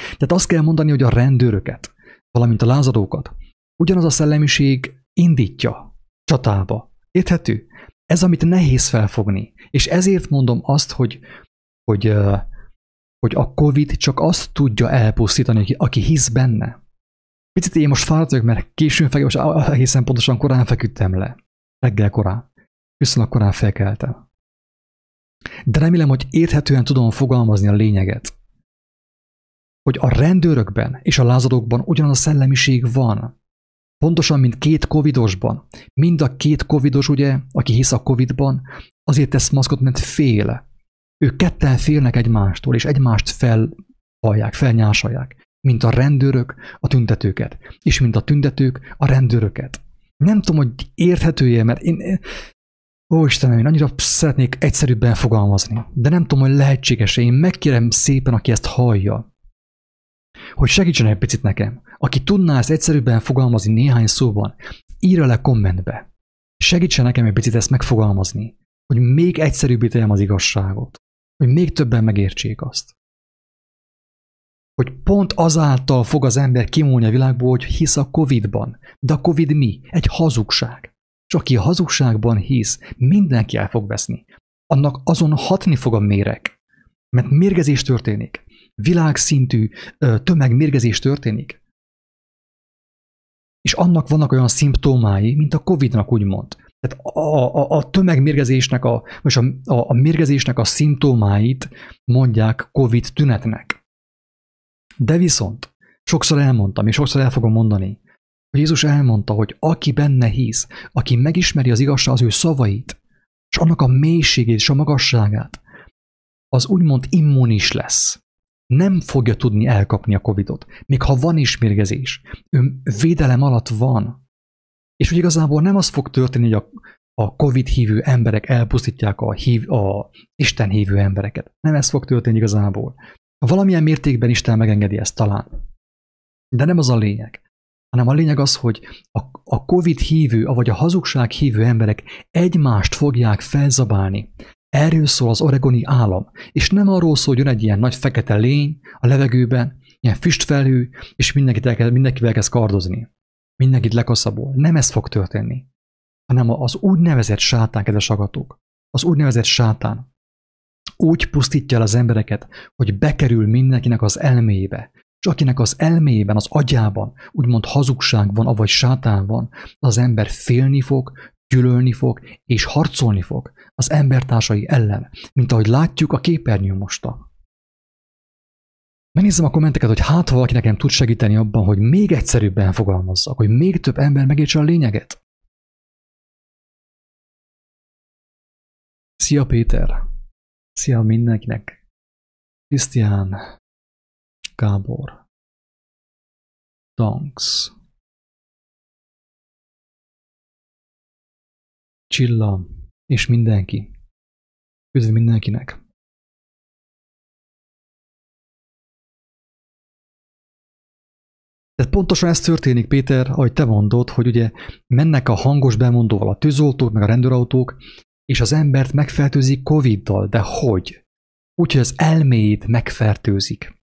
Tehát azt kell mondani, hogy a rendőröket, valamint a lázadókat, ugyanaz a szellemiség indítja csatába. Érthető? Ez, amit nehéz felfogni. És ezért mondom azt, hogy, hogy, hogy a COVID csak azt tudja elpusztítani, aki hisz benne. Picit én most fáradt vagyok, mert későn feküdtem, most egészen pontosan korán feküdtem le. Reggel korán. Viszonylag korán felkeltem. De remélem, hogy érthetően tudom fogalmazni a lényeget. Hogy a rendőrökben és a lázadókban ugyanaz a szellemiség van. Pontosan, mint két covidosban. Mind a két covidos, ugye, aki hisz a covidban, azért tesz maszkot, mert fél. Ők ketten félnek egymástól, és egymást felhallják, felnyásolják. Mint a rendőrök a tüntetőket, és mint a tüntetők a rendőröket. Nem tudom, hogy érthetője, mert én, Ó, Istenem, én annyira szeretnék egyszerűbben fogalmazni, de nem tudom, hogy lehetséges-e. Én megkérem szépen, aki ezt hallja, hogy segítsen egy picit nekem. Aki tudná ezt egyszerűbben fogalmazni néhány szóban, írja le kommentbe. Segítsen nekem egy picit ezt megfogalmazni, hogy még egyszerűbbé tegyem az igazságot, hogy még többen megértsék azt. Hogy pont azáltal fog az ember kimúlni a világból, hogy hisz a Covid-ban. De a Covid mi? Egy hazugság. És aki a hazugságban hisz, mindenki el fog veszni. Annak azon hatni fog a méreg. Mert mérgezés történik. Világszintű tömegmérgezés történik. És annak vannak olyan szimptomái, mint a Covid-nak úgymond. Tehát a, a, a tömegmérgezésnek, a, most a, a, a mérgezésnek a szimptomáit mondják COVID tünetnek. De viszont, sokszor elmondtam, és sokszor el fogom mondani, hogy Jézus elmondta, hogy aki benne hisz, aki megismeri az igazság az ő szavait, és annak a mélységét és a magasságát, az úgymond immunis lesz. Nem fogja tudni elkapni a Covidot, még ha van is mérgezés. Ő védelem alatt van. És hogy igazából nem az fog történni, hogy a, a Covid hívő emberek elpusztítják a, hív, a Isten hívő embereket. Nem ez fog történni igazából. Valamilyen mértékben Isten megengedi ezt talán. De nem az a lényeg hanem a lényeg az, hogy a, a COVID hívő, vagy a hazugság hívő emberek egymást fogják felzabálni. Erről szól az oregoni állam, és nem arról szól, hogy jön egy ilyen nagy fekete lény a levegőben, ilyen füstfelhő, és mindenkit elkezd, mindenkivel kezd kardozni. Mindenkit lekaszabol. Nem ez fog történni, hanem az úgynevezett sátán, kedves agatók. Az úgynevezett sátán úgy pusztítja el az embereket, hogy bekerül mindenkinek az elméjébe, és akinek az elméjében, az agyában úgymond hazugság van, avagy sátán van, az ember félni fog, gyűlölni fog, és harcolni fog az embertársai ellen, mint ahogy látjuk a képernyőn mostan. Megnézem a kommenteket, hogy hát valaki nekem tud segíteni abban, hogy még egyszerűbben fogalmazzak, hogy még több ember megértse a lényeget. Szia Péter! Szia mindenkinek! Krisztián, Gábor. Tanks. Csilla és mindenki. Üdv mindenkinek! Tehát pontosan ez történik, Péter, ahogy te mondod, hogy ugye mennek a hangos bemondóval a tűzoltók, meg a rendőrautók, és az embert megfertőzik Covid-dal. De hogy? Úgyhogy az elméjét megfertőzik.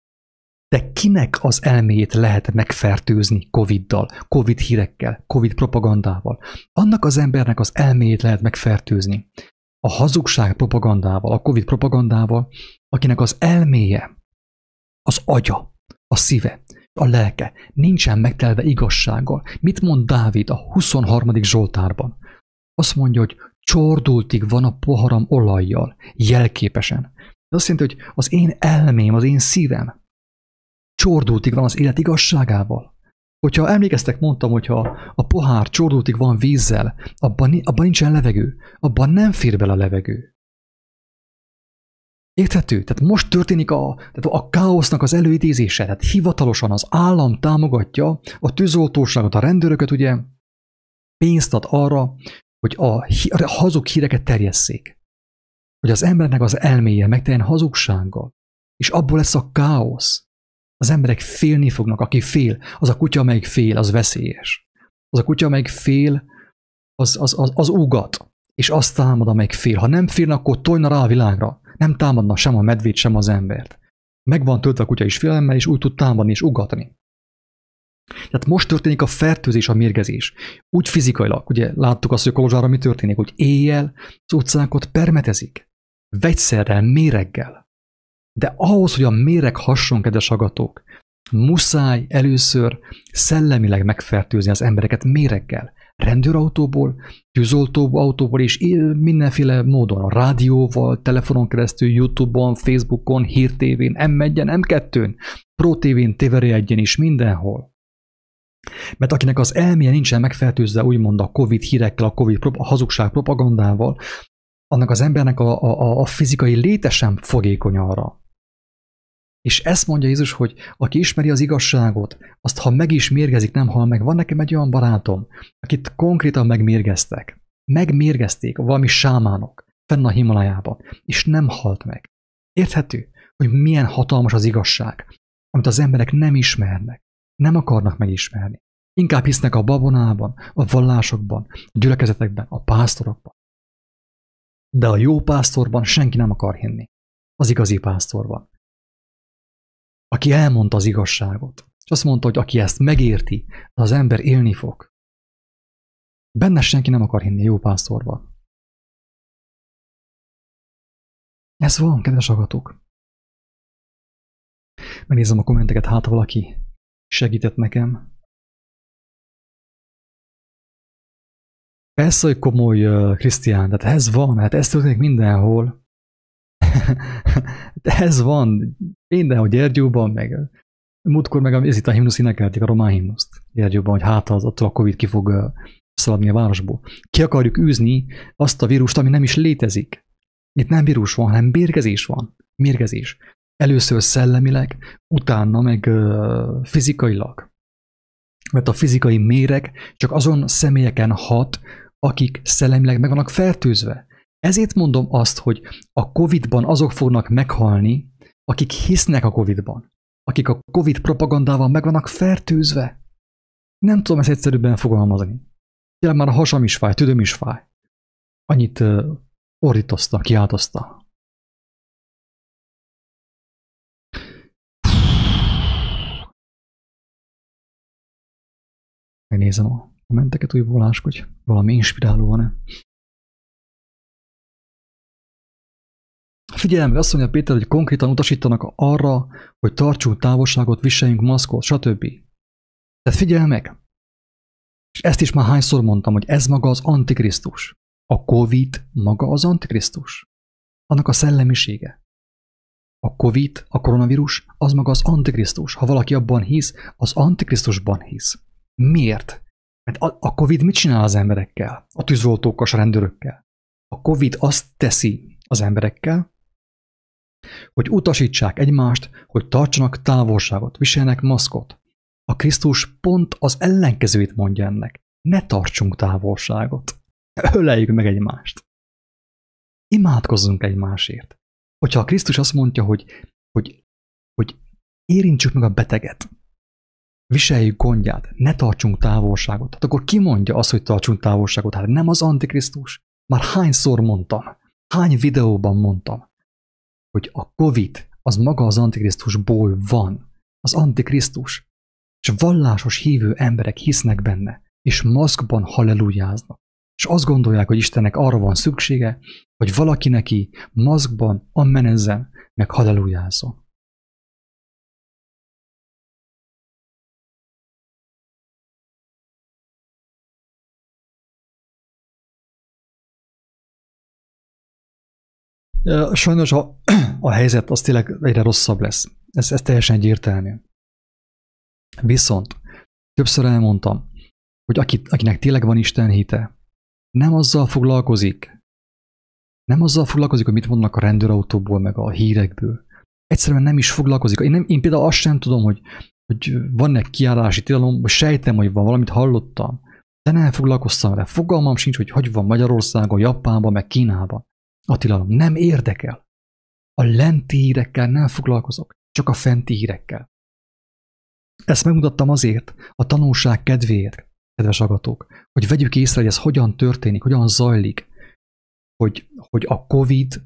De kinek az elméjét lehet megfertőzni Covid-dal, Covid hírekkel, Covid propagandával? Annak az embernek az elméjét lehet megfertőzni. A hazugság propagandával, a Covid propagandával, akinek az elméje, az agya, a szíve, a lelke nincsen megtelve igazsággal. Mit mond Dávid a 23. Zsoltárban? Azt mondja, hogy csordultig van a poharam olajjal, jelképesen. Ez azt jelenti, hogy az én elmém, az én szívem csordultig van az élet igazságával. Hogyha emlékeztek, mondtam, hogyha a pohár csordultig van vízzel, abban, abban nincsen levegő, abban nem fér bele a levegő. Érthető? Tehát most történik a, tehát a káosznak az előidézése, tehát hivatalosan az állam támogatja a tűzoltóságot, a rendőröket, ugye pénzt ad arra, hogy a, a hazug híreket terjesszék. Hogy az embernek az elméje megteljen hazugsággal. És abból lesz a káosz. Az emberek félni fognak, aki fél, az a kutya, amelyik fél, az veszélyes. Az a kutya, amelyik fél, az, az, az, az ugat, és azt támad, amelyik fél. Ha nem fél, akkor tojna rá a világra. Nem támadna sem a medvét, sem az embert. Megvan töltve a kutya is félemmel, és úgy tud támadni és ugatni. Tehát most történik a fertőzés, a mérgezés. Úgy fizikailag, ugye láttuk azt, hogy Kolozsára mi történik, hogy éjjel az utcákat permetezik. Vegyszerrel, méreggel. De ahhoz, hogy a méreg hasson, kedves agatók, muszáj először szellemileg megfertőzni az embereket méreggel. Rendőrautóból, tűzoltóautóból és mindenféle módon, a rádióval, telefonon keresztül, Youtube-on, Facebookon, hírtévén, M1-en, M2-n, Pro TV-n, tv egyen is, mindenhol. Mert akinek az elméje nincsen megfertőzve úgymond a Covid hírekkel, a Covid a hazugság propagandával, annak az embernek a, a, a fizikai léte sem fogékony arra, és ezt mondja Jézus, hogy aki ismeri az igazságot, azt ha meg is mérgezik, nem hal meg. Van nekem egy olyan barátom, akit konkrétan megmérgeztek. Megmérgezték valami sámánok fenn a Himalájában, és nem halt meg. Érthető, hogy milyen hatalmas az igazság, amit az emberek nem ismernek, nem akarnak megismerni. Inkább hisznek a babonában, a vallásokban, a gyülekezetekben, a pásztorokban. De a jó pásztorban senki nem akar hinni. Az igazi pásztorban. Aki elmondta az igazságot. És azt mondta, hogy aki ezt megérti, az ember élni fog. Benne senki nem akar hinni jó pásztorban. Ez van, kedves agatok. Megnézem a kommenteket, hát valaki segített nekem. Persze, hogy komoly uh, Krisztián, tehát ez van, hát ez történik mindenhol. De ez van mindenhol, Gyergyóban, meg múltkor meg ez itt a himnusz énekelték, a román himnuszt Gyergyóban, hogy hát az, attól a Covid ki fog szaladni a városból. Ki akarjuk űzni azt a vírust, ami nem is létezik. Itt nem vírus van, hanem mérgezés van. Mérgezés. Először szellemileg, utána meg uh, fizikailag. Mert a fizikai méreg csak azon személyeken hat, akik szellemileg meg vannak fertőzve. Ezért mondom azt, hogy a Covid-ban azok fognak meghalni, akik hisznek a Covid-ban. Akik a Covid propagandával meg vannak fertőzve. Nem tudom ezt egyszerűbben fogalmazni. Tényleg már a hasam is fáj, tüdöm is fáj. Annyit uh, ordítozta, kiáltozta. Megnézem a kommenteket újból hogy valami inspiráló van-e. Figyelem, meg azt mondja Péter, hogy konkrétan utasítanak arra, hogy tartsunk távolságot, viseljünk maszkot, stb. Tehát figyelj meg! És ezt is már hányszor mondtam, hogy ez maga az Antikrisztus. A Covid maga az Antikrisztus. Annak a szellemisége. A Covid, a koronavírus, az maga az Antikrisztus. Ha valaki abban hisz, az Antikrisztusban hisz. Miért? Mert a, a Covid mit csinál az emberekkel? A tűzoltókkal, a rendőrökkel? A Covid azt teszi az emberekkel, hogy utasítsák egymást, hogy tartsanak távolságot, viseljenek maszkot. A Krisztus pont az ellenkezőjét mondja ennek. Ne tartsunk távolságot. Öleljük meg egymást. Imádkozzunk egymásért. Hogyha a Krisztus azt mondja, hogy, hogy, hogy érintsük meg a beteget, viseljük gondját, ne tartsunk távolságot. Hát akkor ki mondja azt, hogy tartsunk távolságot? Hát nem az Antikrisztus. Már hányszor mondtam, hány videóban mondtam, hogy a Covid az maga az Antikrisztusból van. Az Antikrisztus. És vallásos hívő emberek hisznek benne, és maszkban hallelujáznak. És azt gondolják, hogy Istennek arra van szüksége, hogy valaki neki maszkban ammenezzen, meg hallelujázzon. Sajnos a, a helyzet az tényleg egyre rosszabb lesz. Ez, ez teljesen egyértelmű. Viszont többször elmondtam, hogy akit, akinek tényleg van Isten hite, nem azzal foglalkozik, nem azzal foglalkozik, hogy mit mondanak a rendőrautóból, meg a hírekből. Egyszerűen nem is foglalkozik. Én, nem, én például azt sem tudom, hogy, hogy van-e kiállási tilalom, sejtem, hogy van, valamit hallottam, de nem foglalkoztam vele. Fogalmam sincs, hogy hogy van Magyarországon, Japánban, meg Kínában. A nem érdekel. A lenti hírekkel nem foglalkozok, csak a fenti hírekkel. Ezt megmutattam azért, a tanulság kedvéért, kedves agatók, hogy vegyük észre, hogy ez hogyan történik, hogyan zajlik, hogy, hogy a Covid,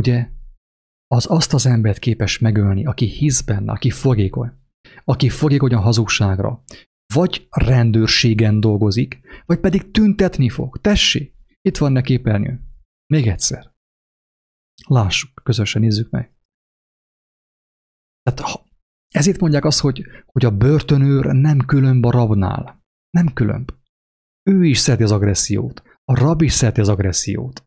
ugye, az azt az embert képes megölni, aki hisz benne, aki fogékony, aki fogékony a hazugságra, vagy rendőrségen dolgozik, vagy pedig tüntetni fog. Tessék, itt van ne képernyő. Még egyszer. Lássuk, közösen nézzük meg. Tehát ezért mondják azt, hogy, hogy a börtönőr nem különb a rabnál. Nem különb. Ő is szereti az agressziót. A rab is szereti az agressziót.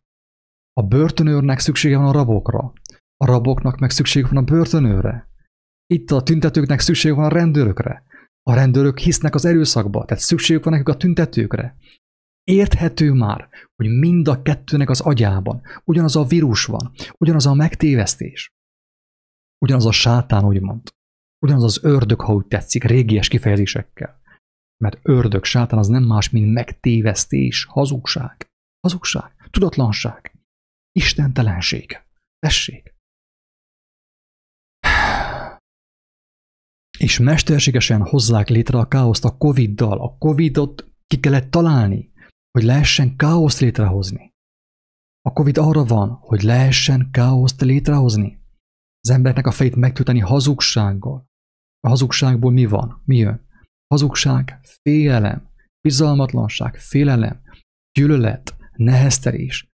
A börtönőrnek szüksége van a rabokra. A raboknak meg szükség van a börtönőrre. Itt a tüntetőknek szükség van a rendőrökre. A rendőrök hisznek az erőszakba, tehát szükségük van nekik a tüntetőkre. Érthető már, hogy mind a kettőnek az agyában ugyanaz a vírus van, ugyanaz a megtévesztés, ugyanaz a sátán, úgymond, ugyanaz az ördög, ha úgy tetszik, régies kifejezésekkel. Mert ördög, sátán az nem más, mint megtévesztés, hazugság, hazugság, tudatlanság, istentelenség. Tessék. és mesterségesen hozzák létre a káoszt a Covid-dal. A Covid-ot ki kellett találni, hogy lehessen káoszt létrehozni. A Covid arra van, hogy lehessen káoszt létrehozni. Az embereknek a fejét megtölteni hazugsággal. A hazugságból mi van? Mi jön? Hazugság, félelem, bizalmatlanság, félelem, gyűlölet, neheztelés,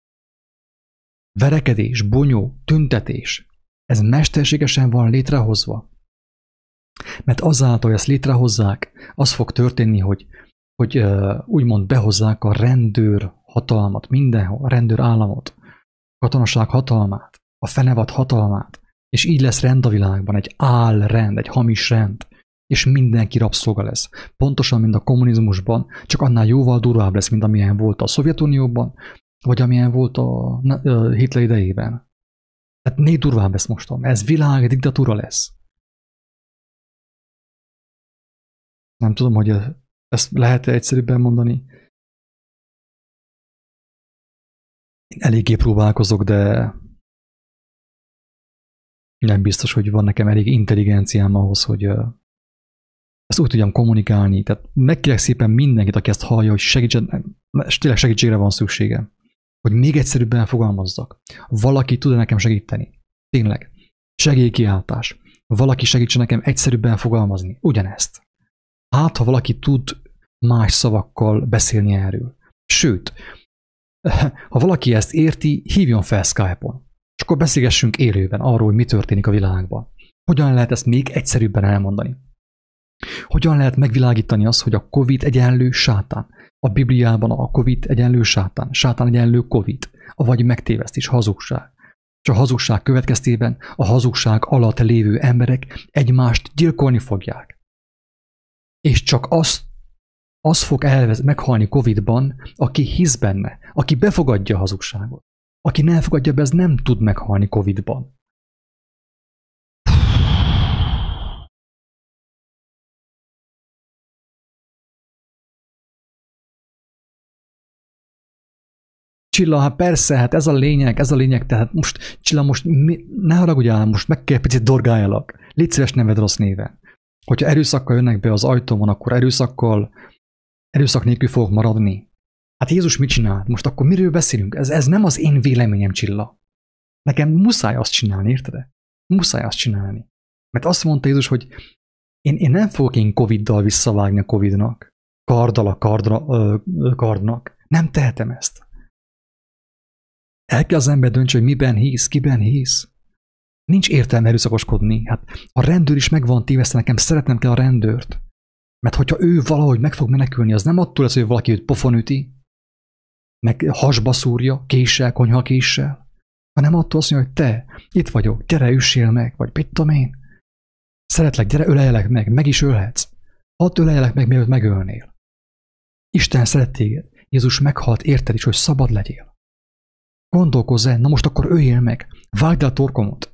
verekedés, bonyó, tüntetés. Ez mesterségesen van létrehozva. Mert azáltal, hogy ezt létrehozzák, az fog történni, hogy, hogy úgymond behozzák a rendőr hatalmat mindenhol, a rendőr államot, katonaság hatalmát, a fenevad hatalmát, és így lesz rend a világban, egy álrend, egy hamis rend, és mindenki rabszolga lesz. Pontosan, mint a kommunizmusban, csak annál jóval durvább lesz, mint amilyen volt a Szovjetunióban, vagy amilyen volt a Hitler idejében. Tehát még durvább lesz mostan. Ez világ diktatúra lesz. Nem tudom, hogy ezt lehet-e egyszerűbben mondani. Én eléggé próbálkozok, de nem biztos, hogy van nekem elég intelligenciám ahhoz, hogy ezt úgy tudjam kommunikálni. Tehát megkérek szépen mindenkit, aki ezt hallja, hogy segítsen, tényleg segítségre van szüksége. Hogy még egyszerűbben fogalmazzak. Valaki tud nekem segíteni. Tényleg. Segélykiáltás. Valaki segítsen nekem egyszerűbben fogalmazni. Ugyanezt. Hát, ha valaki tud más szavakkal beszélni erről. Sőt, ha valaki ezt érti, hívjon fel Skype-on. És akkor beszélgessünk élőben arról, hogy mi történik a világban. Hogyan lehet ezt még egyszerűbben elmondani? Hogyan lehet megvilágítani azt, hogy a Covid egyenlő sátán? A Bibliában a Covid egyenlő sátán, sátán egyenlő Covid, vagy megtévesztés, hazugság. És a hazugság következtében a hazugság alatt lévő emberek egymást gyilkolni fogják. És csak azt, az fog elvez, meghalni Covid-ban, aki hisz benne, aki befogadja a hazugságot. Aki nem fogadja be, az nem tud meghalni Covid-ban. Csilla, hát persze, hát ez a lényeg, ez a lényeg, tehát most, Csilla, most mi, ne haragudjál, most meg kell picit dorgáljalak. Légy szíves, neved rossz néven. Hogyha erőszakkal jönnek be az ajtómon, akkor erőszakkal, erőszak nélkül fogok maradni. Hát Jézus mit csinált? Most akkor miről beszélünk? Ez, ez nem az én véleményem, Csilla. Nekem muszáj azt csinálni, érted? Muszáj azt csinálni. Mert azt mondta Jézus, hogy én, én nem fogok én Covid-dal visszavágni a Covid-nak. Karddal a kardra, ö, kardnak. Nem tehetem ezt. El kell az ember döntse, hogy miben hisz, kiben hisz. Nincs értelme erőszakoskodni. Hát a rendőr is meg van tévesztve, nekem szeretnem kell a rendőrt. Mert hogyha ő valahogy meg fog menekülni, az nem attól lesz, hogy valaki őt pofon üti, meg hasba szúrja, késsel, konyha késsel, hanem attól azt mondja, hogy te, itt vagyok, gyere, üssél meg, vagy mit tudom én. Szeretlek, gyere, öleljelek meg, meg is ölhetsz. Hadd öleljelek meg, mielőtt megölnél. Isten szeret téged. Jézus meghalt érted is, hogy szabad legyél. Gondolkozz el, na most akkor öljél meg, vágd el a torkomot.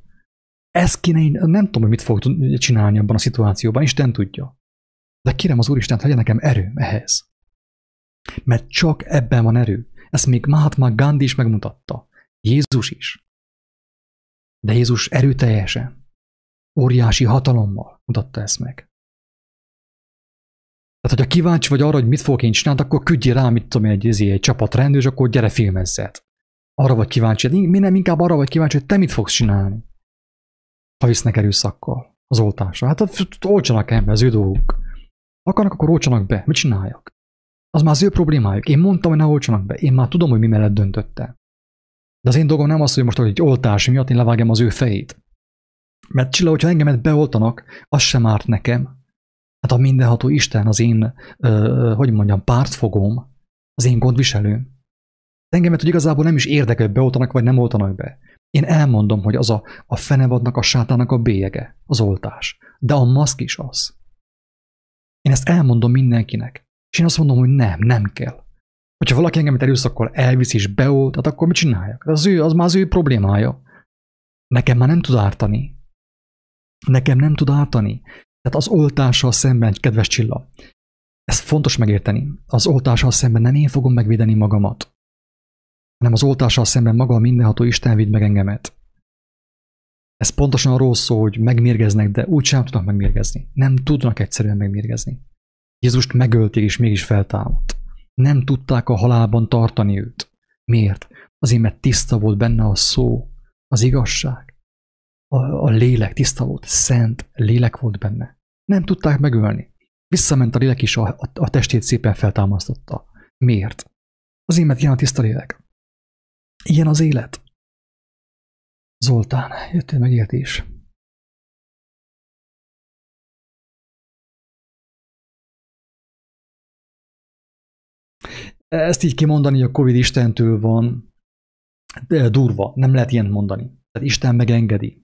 Ez kéne, én nem tudom, hogy mit fog csinálni abban a szituációban, Isten tudja. De kérem az Úristent, hagyja nekem erőm ehhez. Mert csak ebben van erő. Ezt még Mahatma Gandhi is megmutatta. Jézus is. De Jézus erőteljesen, óriási hatalommal mutatta ezt meg. Tehát, hogyha kíváncsi vagy arra, hogy mit fogok én csinálni, akkor küldjél rá, mit tudom, egy, egy, egy csapat rendőr, és akkor gyere filmezzet. Arra vagy kíváncsi. Mi nem inkább arra vagy kíváncsi, hogy te mit fogsz csinálni, ha visznek erőszakkal az oltásra. Hát olcsanak ember, az ő dolguk. Akarnak, akkor olcsanak be. Mit csináljak? Az már az ő problémájuk. Én mondtam, hogy ne olcsanak be. Én már tudom, hogy mi mellett döntöttem. De az én dolgom nem az, hogy most egy oltás miatt én levágjam az ő fejét. Mert Csilla, hogyha engemet beoltanak, az sem árt nekem. Hát a mindenható Isten az én, ö, hogy mondjam, pártfogom, az én gondviselőm. Engemet, hogy igazából nem is érdekel, hogy beoltanak vagy nem oltanak be. Én elmondom, hogy az a, a fenevadnak, a sátának a bélyege, az oltás. De a maszk is az. Én ezt elmondom mindenkinek. És én azt mondom, hogy nem, nem kell. Hogyha valaki engem erőszakkal elvisz és beolt, akkor mit csináljak? Az, ő, az már az ő problémája. Nekem már nem tud ártani. Nekem nem tud ártani. Tehát az oltással szemben, kedves Csilla, ez fontos megérteni. Az oltással szemben nem én fogom megvédeni magamat, hanem az oltással szemben maga a mindenható Isten vidd meg engemet. Ez pontosan arról szól, hogy megmérgeznek, de úgy sem tudnak megmérgezni. Nem tudnak egyszerűen megmérgezni. Jézust megölték, és mégis feltámadt. Nem tudták a halálban tartani őt. Miért? Azért, mert tiszta volt benne a szó, az igazság. A, a lélek tiszta volt, szent lélek volt benne. Nem tudták megölni. Visszament a lélek is, a, a, a testét szépen feltámasztotta. Miért? Azért, mert ilyen a tiszta lélek. Ilyen az élet. Zoltán, jöttél megértés. Ezt így kimondani, a Covid Istentől van, de durva, nem lehet ilyen mondani. Tehát Isten megengedi.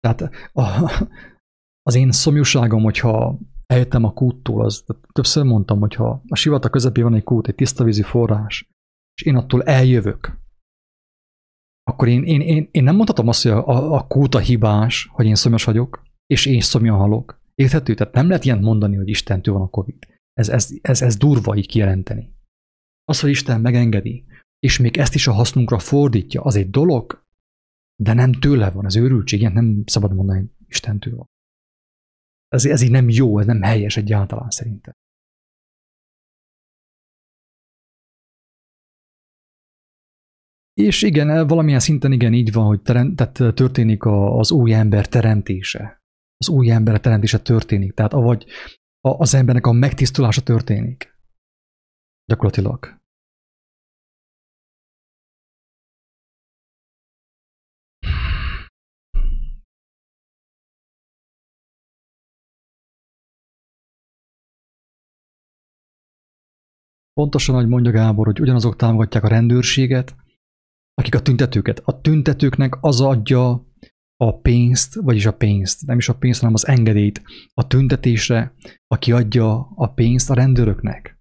Tehát a, az én szomjúságom, hogyha eljöttem a kúttól, az többször mondtam, hogyha a sivata közepén van egy kút, egy tiszta vízi forrás, és én attól eljövök, akkor én, én, én, én nem mondhatom azt, hogy a, a, a kút a hibás, hogy én szomjas vagyok, és én szomjan halok. Érthető? Tehát nem lehet ilyen mondani, hogy Istentől van a Covid. Ez, ez, ez, ez durva így kijelenteni. Az, hogy Isten megengedi, és még ezt is a hasznunkra fordítja, az egy dolog, de nem tőle van, az őrültség, ilyen nem szabad mondani, hogy Istentől van. Ez, ez így nem jó, ez nem helyes egyáltalán szerintem. És igen, valamilyen szinten igen így van, hogy terem, tehát történik az új ember teremtése. Az új ember teremtése történik. Tehát avagy az embernek a megtisztulása történik. Gyakorlatilag. Pontosan, hogy mondja Gábor, hogy ugyanazok támogatják a rendőrséget, akik a tüntetőket. A tüntetőknek az adja a pénzt, vagyis a pénzt, nem is a pénzt, hanem az engedélyt a tüntetésre, aki adja a pénzt a rendőröknek,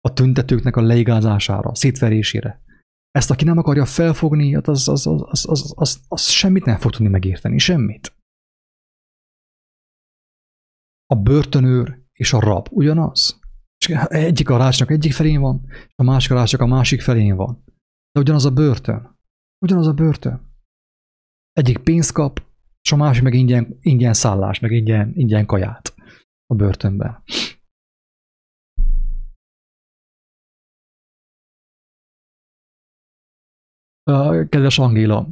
a tüntetőknek a leigázására, szétverésére. Ezt, aki nem akarja felfogni, az, az, az, az, az, az, az semmit nem fog tudni megérteni, semmit. A börtönőr és a rab ugyanaz. És egyik a rácsnak egyik felén van, a másik a rácsnak a másik felén van. De ugyanaz a börtön. Ugyanaz a börtön. Egyik pénzt kap, és a másik meg ingyen, ingyen szállás, meg ingyen, ingyen kaját a börtönben. Kedves Angéla,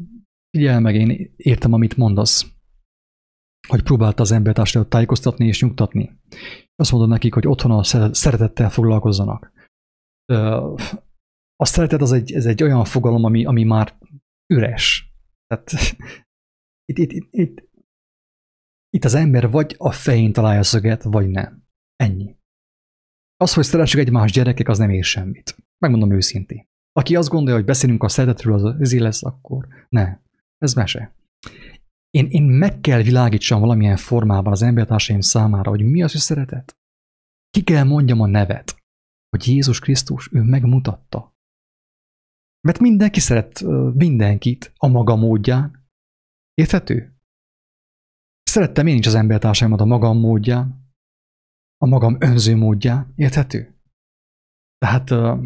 figyelj meg, én értem, amit mondasz, hogy próbálta az embertársadat tájékoztatni és nyugtatni. Azt mondod nekik, hogy otthon a szeretettel foglalkozzanak a szeretet az egy, ez egy olyan fogalom, ami, ami már üres. Tehát itt, itt, itt, itt, itt az ember vagy a fején találja szöget, vagy nem. Ennyi. Az, hogy szeressük egymás gyerekek, az nem ér semmit. Megmondom őszintén. Aki azt gondolja, hogy beszélünk a szeretetről, az az lesz, akkor ne. Ez mese. Én, én meg kell világítsam valamilyen formában az embertársaim számára, hogy mi az, hogy szeretet. Ki kell mondjam a nevet, hogy Jézus Krisztus, ő megmutatta. Mert mindenki szeret mindenkit a maga módján. Érthető? Szerettem én is az embertársaimat a magam módján, a magam önző módján. Érthető? Tehát uh,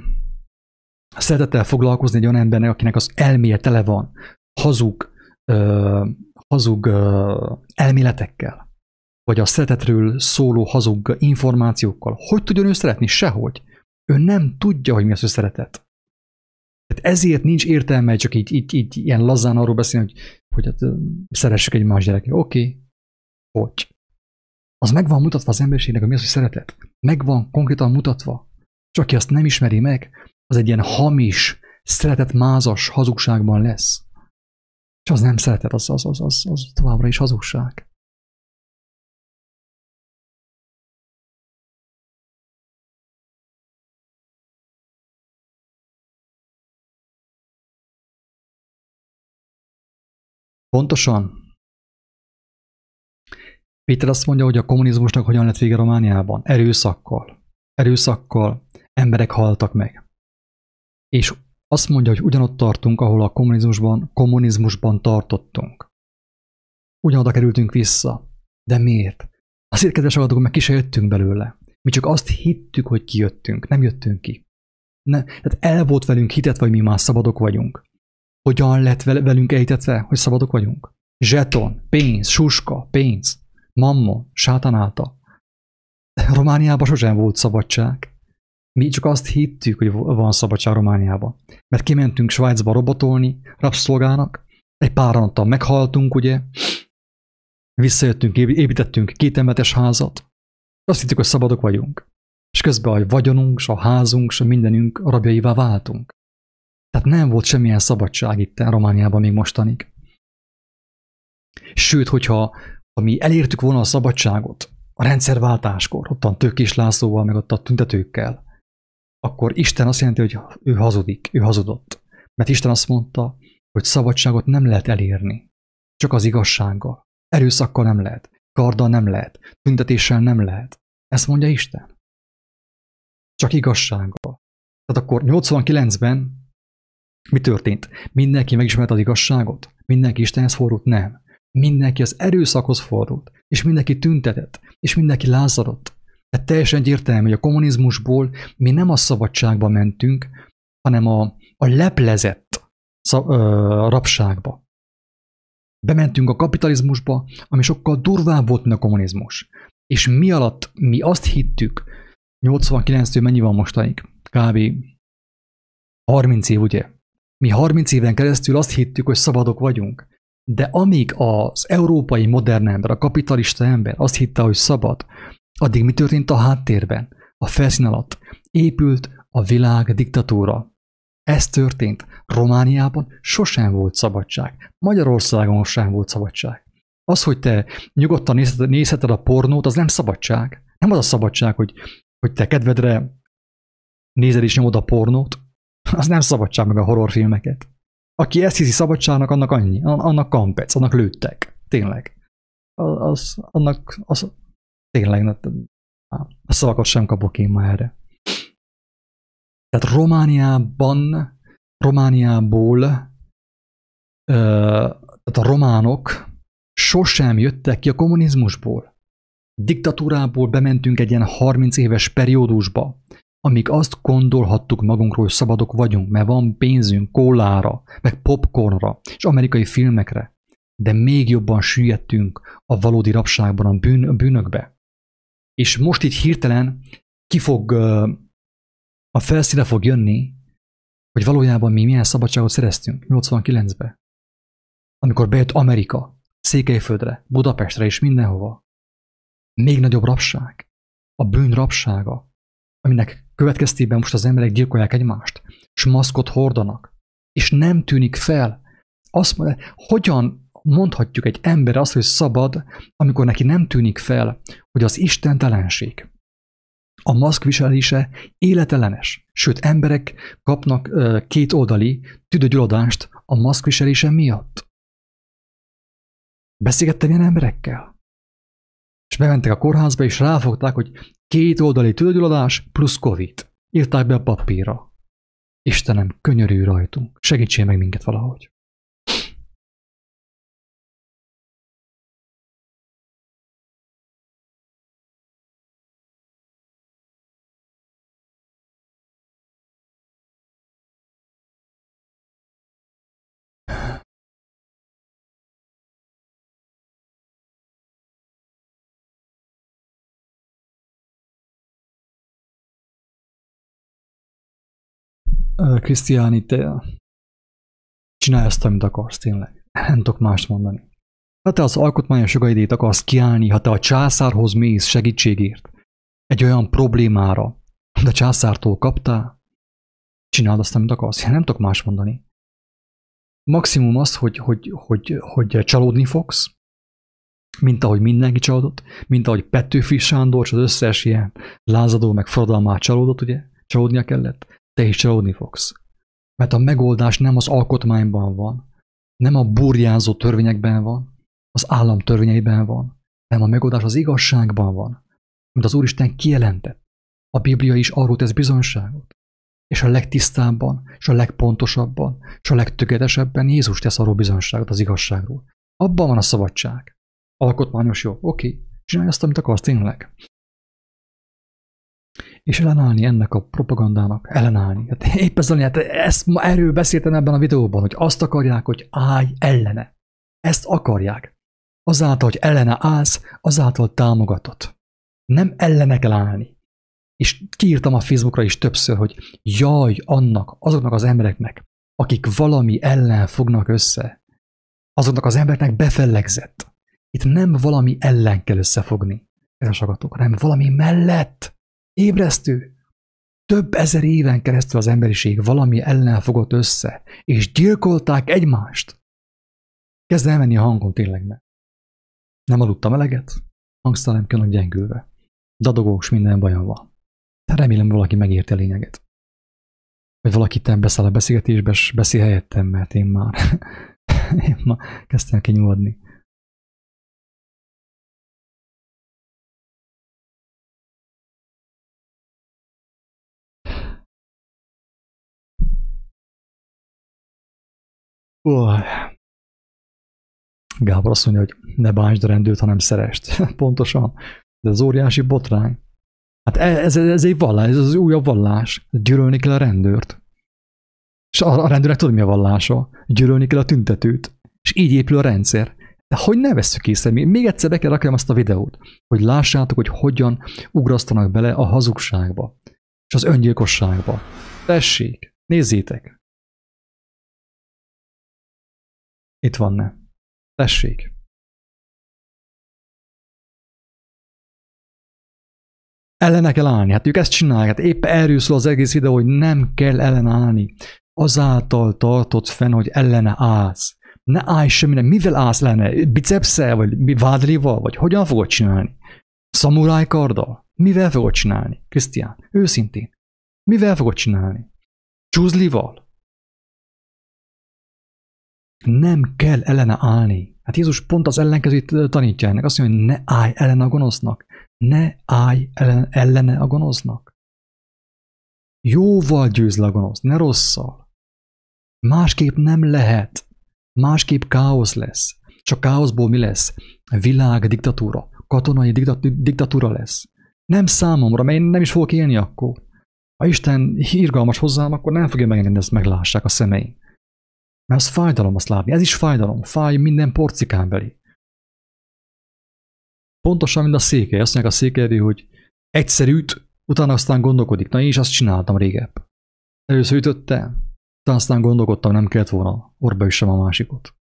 szeretettel foglalkozni egy olyan embernek, akinek az elméje tele van hazug, uh, hazug uh, elméletekkel, vagy a szeretetről szóló hazug információkkal. Hogy tudjon ő szeretni? Sehogy. Ő nem tudja, hogy mi az, hogy szeretet. Ezért nincs értelme csak így, így, így ilyen lazán arról beszélni, hogy, hogy hát, szeressük egy más gyereket. Oké, okay. hogy? Az meg van mutatva az emberiségnek, hogy mi az, hogy szeretet. Meg van konkrétan mutatva. Csak aki azt nem ismeri meg, az egy ilyen hamis, szeretet mázas hazugságban lesz. És az nem szeretet, az, az, az, az, az továbbra is hazugság. Pontosan. Péter azt mondja, hogy a kommunizmusnak hogyan lett vége Romániában. Erőszakkal. Erőszakkal emberek haltak meg. És azt mondja, hogy ugyanott tartunk, ahol a kommunizmusban, kommunizmusban tartottunk. Ugyanoda kerültünk vissza. De miért? Azért, kedves hallgatók, mert ki se jöttünk belőle. Mi csak azt hittük, hogy kijöttünk, nem jöttünk ki. Ne, tehát el volt velünk hitet, vagy mi már szabadok vagyunk hogyan lett velünk ejtetve, hogy szabadok vagyunk? zseton, pénz, suska, pénz, mammon, sátanálta. Romániában sosem volt szabadság. Mi csak azt hittük, hogy van szabadság Romániában. Mert kimentünk Svájcba robotolni, rabszolgának, egy pár nappal meghaltunk, ugye, visszajöttünk, építettünk két emetes házat, azt hittük, hogy szabadok vagyunk. És közben a vagyonunk, a házunk, a mindenünk rabjaivá váltunk. Tehát nem volt semmilyen szabadság itt Romániában még mostanig. Sőt, hogyha ha mi elértük volna a szabadságot a rendszerváltáskor, ott a Tőkés Lászlóval, meg ott a tüntetőkkel, akkor Isten azt jelenti, hogy ő hazudik, ő hazudott. Mert Isten azt mondta, hogy szabadságot nem lehet elérni, csak az igazsággal. Erőszakkal nem lehet, karddal nem lehet, tüntetéssel nem lehet. Ezt mondja Isten. Csak igazsággal. Tehát akkor 89-ben mi történt? Mindenki megismert az igazságot? Mindenki Istenhez fordult? Nem. Mindenki az erőszakhoz fordult, és mindenki tüntetett, és mindenki lázadott. Tehát teljesen egyértelmű, hogy a kommunizmusból mi nem a szabadságba mentünk, hanem a, a leplezett szab, ö, rabságba. Bementünk a kapitalizmusba, ami sokkal durvább volt, mint a kommunizmus. És mi alatt mi azt hittük, 89-től mennyi van mostanig? Kb. 30 év, ugye? Mi 30 éven keresztül azt hittük, hogy szabadok vagyunk. De amíg az európai modern ember, a kapitalista ember azt hitte, hogy szabad, addig mi történt a háttérben, a felszín alatt? Épült a világ diktatúra. Ez történt. Romániában sosem volt szabadság. Magyarországon sem volt szabadság. Az, hogy te nyugodtan nézheted a pornót, az nem szabadság. Nem az a szabadság, hogy, hogy te kedvedre nézed és nyomod a pornót, az nem szabadság meg a horrorfilmeket. Aki ezt hiszi szabadságnak, annak annyi, annak kampec, annak lőttek. Tényleg. Az, annak, az, tényleg, a szavakat sem kapok én ma erre. Tehát Romániában, Romániából, tehát a románok sosem jöttek ki a kommunizmusból. Diktatúrából bementünk egy ilyen 30 éves periódusba, amíg azt gondolhattuk magunkról, hogy szabadok vagyunk, mert van pénzünk kólára, meg popcornra, és amerikai filmekre, de még jobban süllyedtünk a valódi rabságban, a, bűn, a bűnökbe. És most itt hirtelen ki fog, a felszíne fog jönni, hogy valójában mi milyen szabadságot szereztünk 89-ben. Amikor bejött Amerika, Székelyföldre, Budapestre és mindenhova. Még nagyobb rabság. A bűn rabsága, aminek következtében most az emberek gyilkolják egymást, és maszkot hordanak, és nem tűnik fel. Azt mondja, hogyan mondhatjuk egy ember azt, hogy szabad, amikor neki nem tűnik fel, hogy az istentelenség, a maszk viselése életellenes. Sőt, emberek kapnak két oldali tüdőgyulladást a maszk viselése miatt. Beszélgettem ilyen emberekkel. És bementek a kórházba, és ráfogták, hogy két oldali tüdőgyulladás plusz Covid. Írták be a papírra. Istenem, könyörű rajtunk. Segítsél meg minket valahogy. Krisztiáni, te csinálj azt, amit akarsz tényleg. Nem tudok mást mondani. Ha te az alkotmányos jogaidét akarsz kiállni, ha te a császárhoz mész segítségért, egy olyan problémára, de a császártól kaptál, csináld azt, amit akarsz. Én nem tudok más mondani. Maximum az, hogy, hogy, hogy, hogy csalódni fogsz, mint ahogy mindenki csalódott, mint ahogy Petőfi Sándor, az összes ilyen lázadó, meg forradalmát csalódott, ugye? Csalódnia kellett te is csalódni fogsz. Mert a megoldás nem az alkotmányban van, nem a burjánzó törvényekben van, az állam törvényeiben van, hanem a megoldás az igazságban van, mint az Úristen kijelentett. A Biblia is arról tesz bizonyságot. És a legtisztábban, és a legpontosabban, és a legtökéletesebben Jézus tesz arról bizonyságot az igazságról. Abban van a szabadság. Alkotmányos jog. Oké, csinálj azt, amit akarsz tényleg és ellenállni ennek a propagandának, ellenállni. Hát épp ezzel, hát ezt ma erről beszéltem ebben a videóban, hogy azt akarják, hogy állj ellene. Ezt akarják. Azáltal, hogy ellene állsz, azáltal támogatott. Nem ellene kell állni. És kiírtam a Facebookra is többször, hogy jaj annak, azoknak az embereknek, akik valami ellen fognak össze. Azoknak az embereknek befellegzett. Itt nem valami ellen kell összefogni, elsagatok, hanem valami mellett. Ébresztő. Több ezer éven keresztül az emberiség valami ellen fogott össze, és gyilkolták egymást. Kezd elmenni a hangom tényleg, mert nem aludtam eleget, hangsztalem külön gyengülve. Dadogós minden bajom van. Remélem valaki megérte a lényeget. Vagy valaki te beszáll a beszélgetésbe, és beszél helyettem, mert én már, én már kezdtem kinyugodni. Oh. Gábor azt mondja, hogy ne bántsd a rendőrt, hanem szerest. Pontosan. Ez az óriási botrány. Hát e, ez, ez egy vallás, ez az újabb vallás. Gyűlölni kell a rendőrt. És a, a rendőrnek tudod, mi a vallása? Gyűlölni kell a tüntetőt. És így épül a rendszer. De hogy ne vesszük észre? Még egyszer be kell rakjam azt a videót, hogy lássátok, hogy hogyan ugrasztanak bele a hazugságba. És az öngyilkosságba. Tessék, nézzétek. Itt van ne. Tessék. Ellene kell állni. Hát ők ezt csinálják. Hát épp erről szól az egész videó, hogy nem kell ellenállni. Azáltal tartott fenn, hogy ellene állsz. Ne állj semmire. Mivel állsz lenne? Bicepszel? Vagy vádlival? Vagy hogyan fogod csinálni? Szamuráj karddal? Mivel fogod csinálni? Krisztián, őszintén. Mivel fogod csinálni? Csúzlival? Nem kell ellene állni. Hát Jézus pont az ellenkezőt tanítja ennek. Azt mondja, hogy ne állj ellene a gonosznak. Ne állj ellen, ellene a gonosznak. Jóval győz le a gonosz, ne rosszal. Másképp nem lehet. Másképp káosz lesz. Csak káoszból mi lesz? Világ diktatúra. Katonai diktatúra lesz. Nem számomra, mert én nem is fogok élni akkor. Ha Isten irgalmas hozzám, akkor nem fogja megengedni, ezt meglássák a szemeim. Mert az fájdalom azt látni. Ez is fájdalom. Fáj minden porcikán belé. Pontosan, mint a székely. Azt mondják a székely, hogy egyszer üt, utána aztán gondolkodik. Na én is azt csináltam régebb. Először ütöttem, utána aztán gondolkodtam, nem kellett volna orba sem a másikot.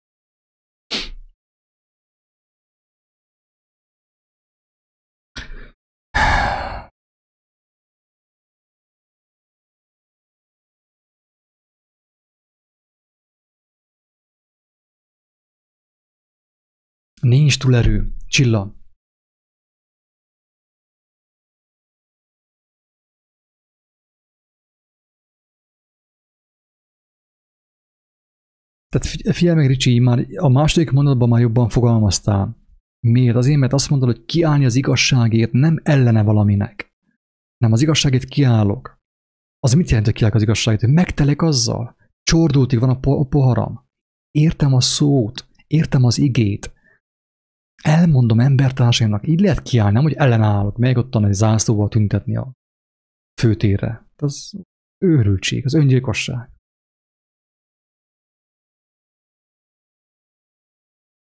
Nincs túlerő. Csilla. Tehát figyelj meg, Ricsi, már a második mondatban már jobban fogalmaztál. Miért? Azért, mert azt mondod, hogy kiállni az igazságért nem ellene valaminek. Nem, az igazságért kiállok. Az mit jelent, hogy kiállok az igazságért? Megtelek azzal. Csordultig van a poharam. Értem a szót, értem az igét, elmondom embertársaimnak, így lehet kiállni, nem, hogy ellenállok, melyik ottan egy zászlóval tüntetni a főtérre. Az őrültség, az öngyilkosság.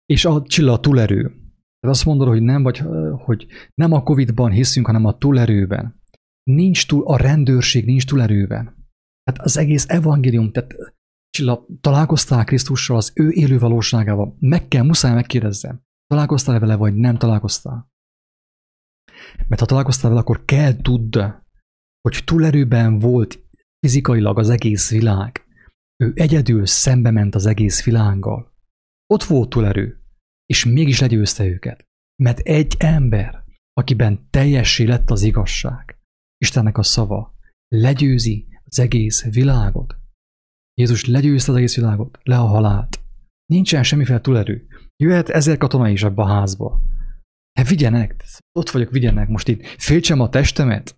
És a csilla a túlerő. Tehát azt mondod, hogy nem, vagy, hogy nem a Covid-ban hiszünk, hanem a túlerőben. Nincs túl, a rendőrség nincs túlerőben. Tehát az egész evangélium, tehát Csilla, találkoztál Krisztussal az ő élő valóságával? Meg kell, muszáj megkérdezzem. Találkoztál vele, vagy nem találkoztál? Mert ha találkoztál vele, akkor kell tudd, hogy túlerőben volt fizikailag az egész világ. Ő egyedül szembe ment az egész világgal. Ott volt túlerő, és mégis legyőzte őket. Mert egy ember, akiben teljessé lett az igazság, Istennek a szava, legyőzi az egész világot. Jézus legyőzte az egész világot, le a halált. Nincsen semmiféle túlerő. Jöhet ezer katona is abba a házba. Hát vigyenek, ott vagyok, vigyenek most itt. Féltsem a testemet?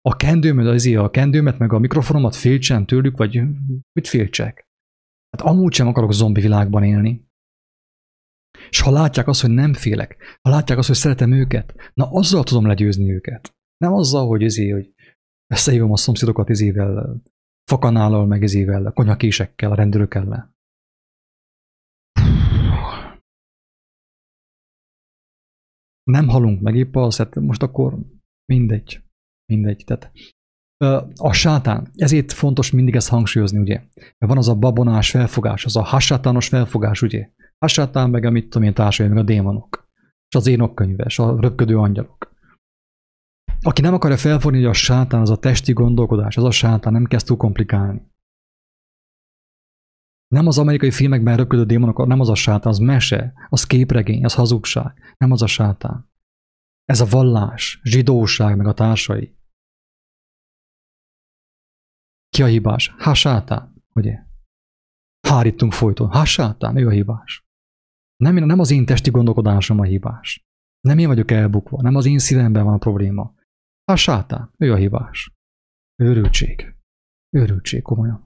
A kendőmet, az a kendőmet, meg a mikrofonomat féltsem tőlük, vagy mit féltsek? Hát amúgy sem akarok zombi világban élni. És ha látják azt, hogy nem félek, ha látják azt, hogy szeretem őket, na azzal tudom legyőzni őket. Nem azzal, hogy izé, hogy összehívom a szomszédokat izével, fakanállal, meg izével, konyakésekkel, a rendőrök ellen. Nem halunk meg épp az, hát most akkor mindegy. Mindegy. Tehát a sátán, ezért fontos mindig ezt hangsúlyozni, ugye? Mert van az a babonás felfogás, az a hasátános felfogás, ugye? Hasátán meg a mit tudom én társai, meg a démonok. És az énok könyve, és a röpködő angyalok. Aki nem akarja felfogni, hogy a sátán az a testi gondolkodás, az a sátán, nem kezd túl komplikálni. Nem az amerikai filmekben röpködő démonok, nem az a sátán, az mese, az képregény, az hazugság, nem az a sátán. Ez a vallás, zsidóság, meg a társai. Ki a hibás? Há, sátán, ugye? Hárítunk folyton. Há, sátán, ő a hibás. Nem, nem az én testi gondolkodásom a hibás. Nem én vagyok elbukva, nem az én szívemben van a probléma. Há, sátán, ő a hibás. Őrültség. Őrültség, komolyan.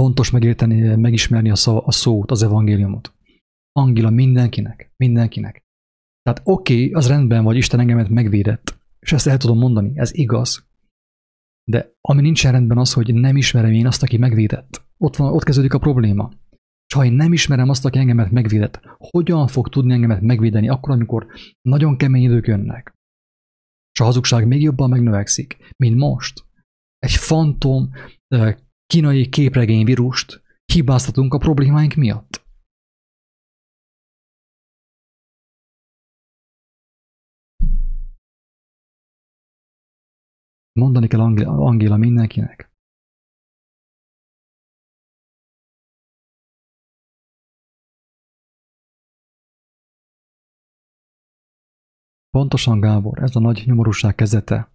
Fontos megérteni, megismerni a, szó, a szót, az evangéliumot. Angila mindenkinek, mindenkinek. Tehát oké, okay, az rendben vagy, Isten engemet megvédett, és ezt el tudom mondani, ez igaz. De ami nincsen rendben az, hogy nem ismerem én azt, aki megvédett. Ott, van, ott kezdődik a probléma. És ha én nem ismerem azt, aki engemet megvédett, hogyan fog tudni engemet megvédeni akkor, amikor nagyon kemény idők jönnek? És a hazugság még jobban megnövekszik, mint most. Egy fantom, kínai képregény vírust hibáztatunk a problémáink miatt. Mondani kell Angéla mindenkinek. Pontosan, Gábor, ez a nagy nyomorúság kezdete.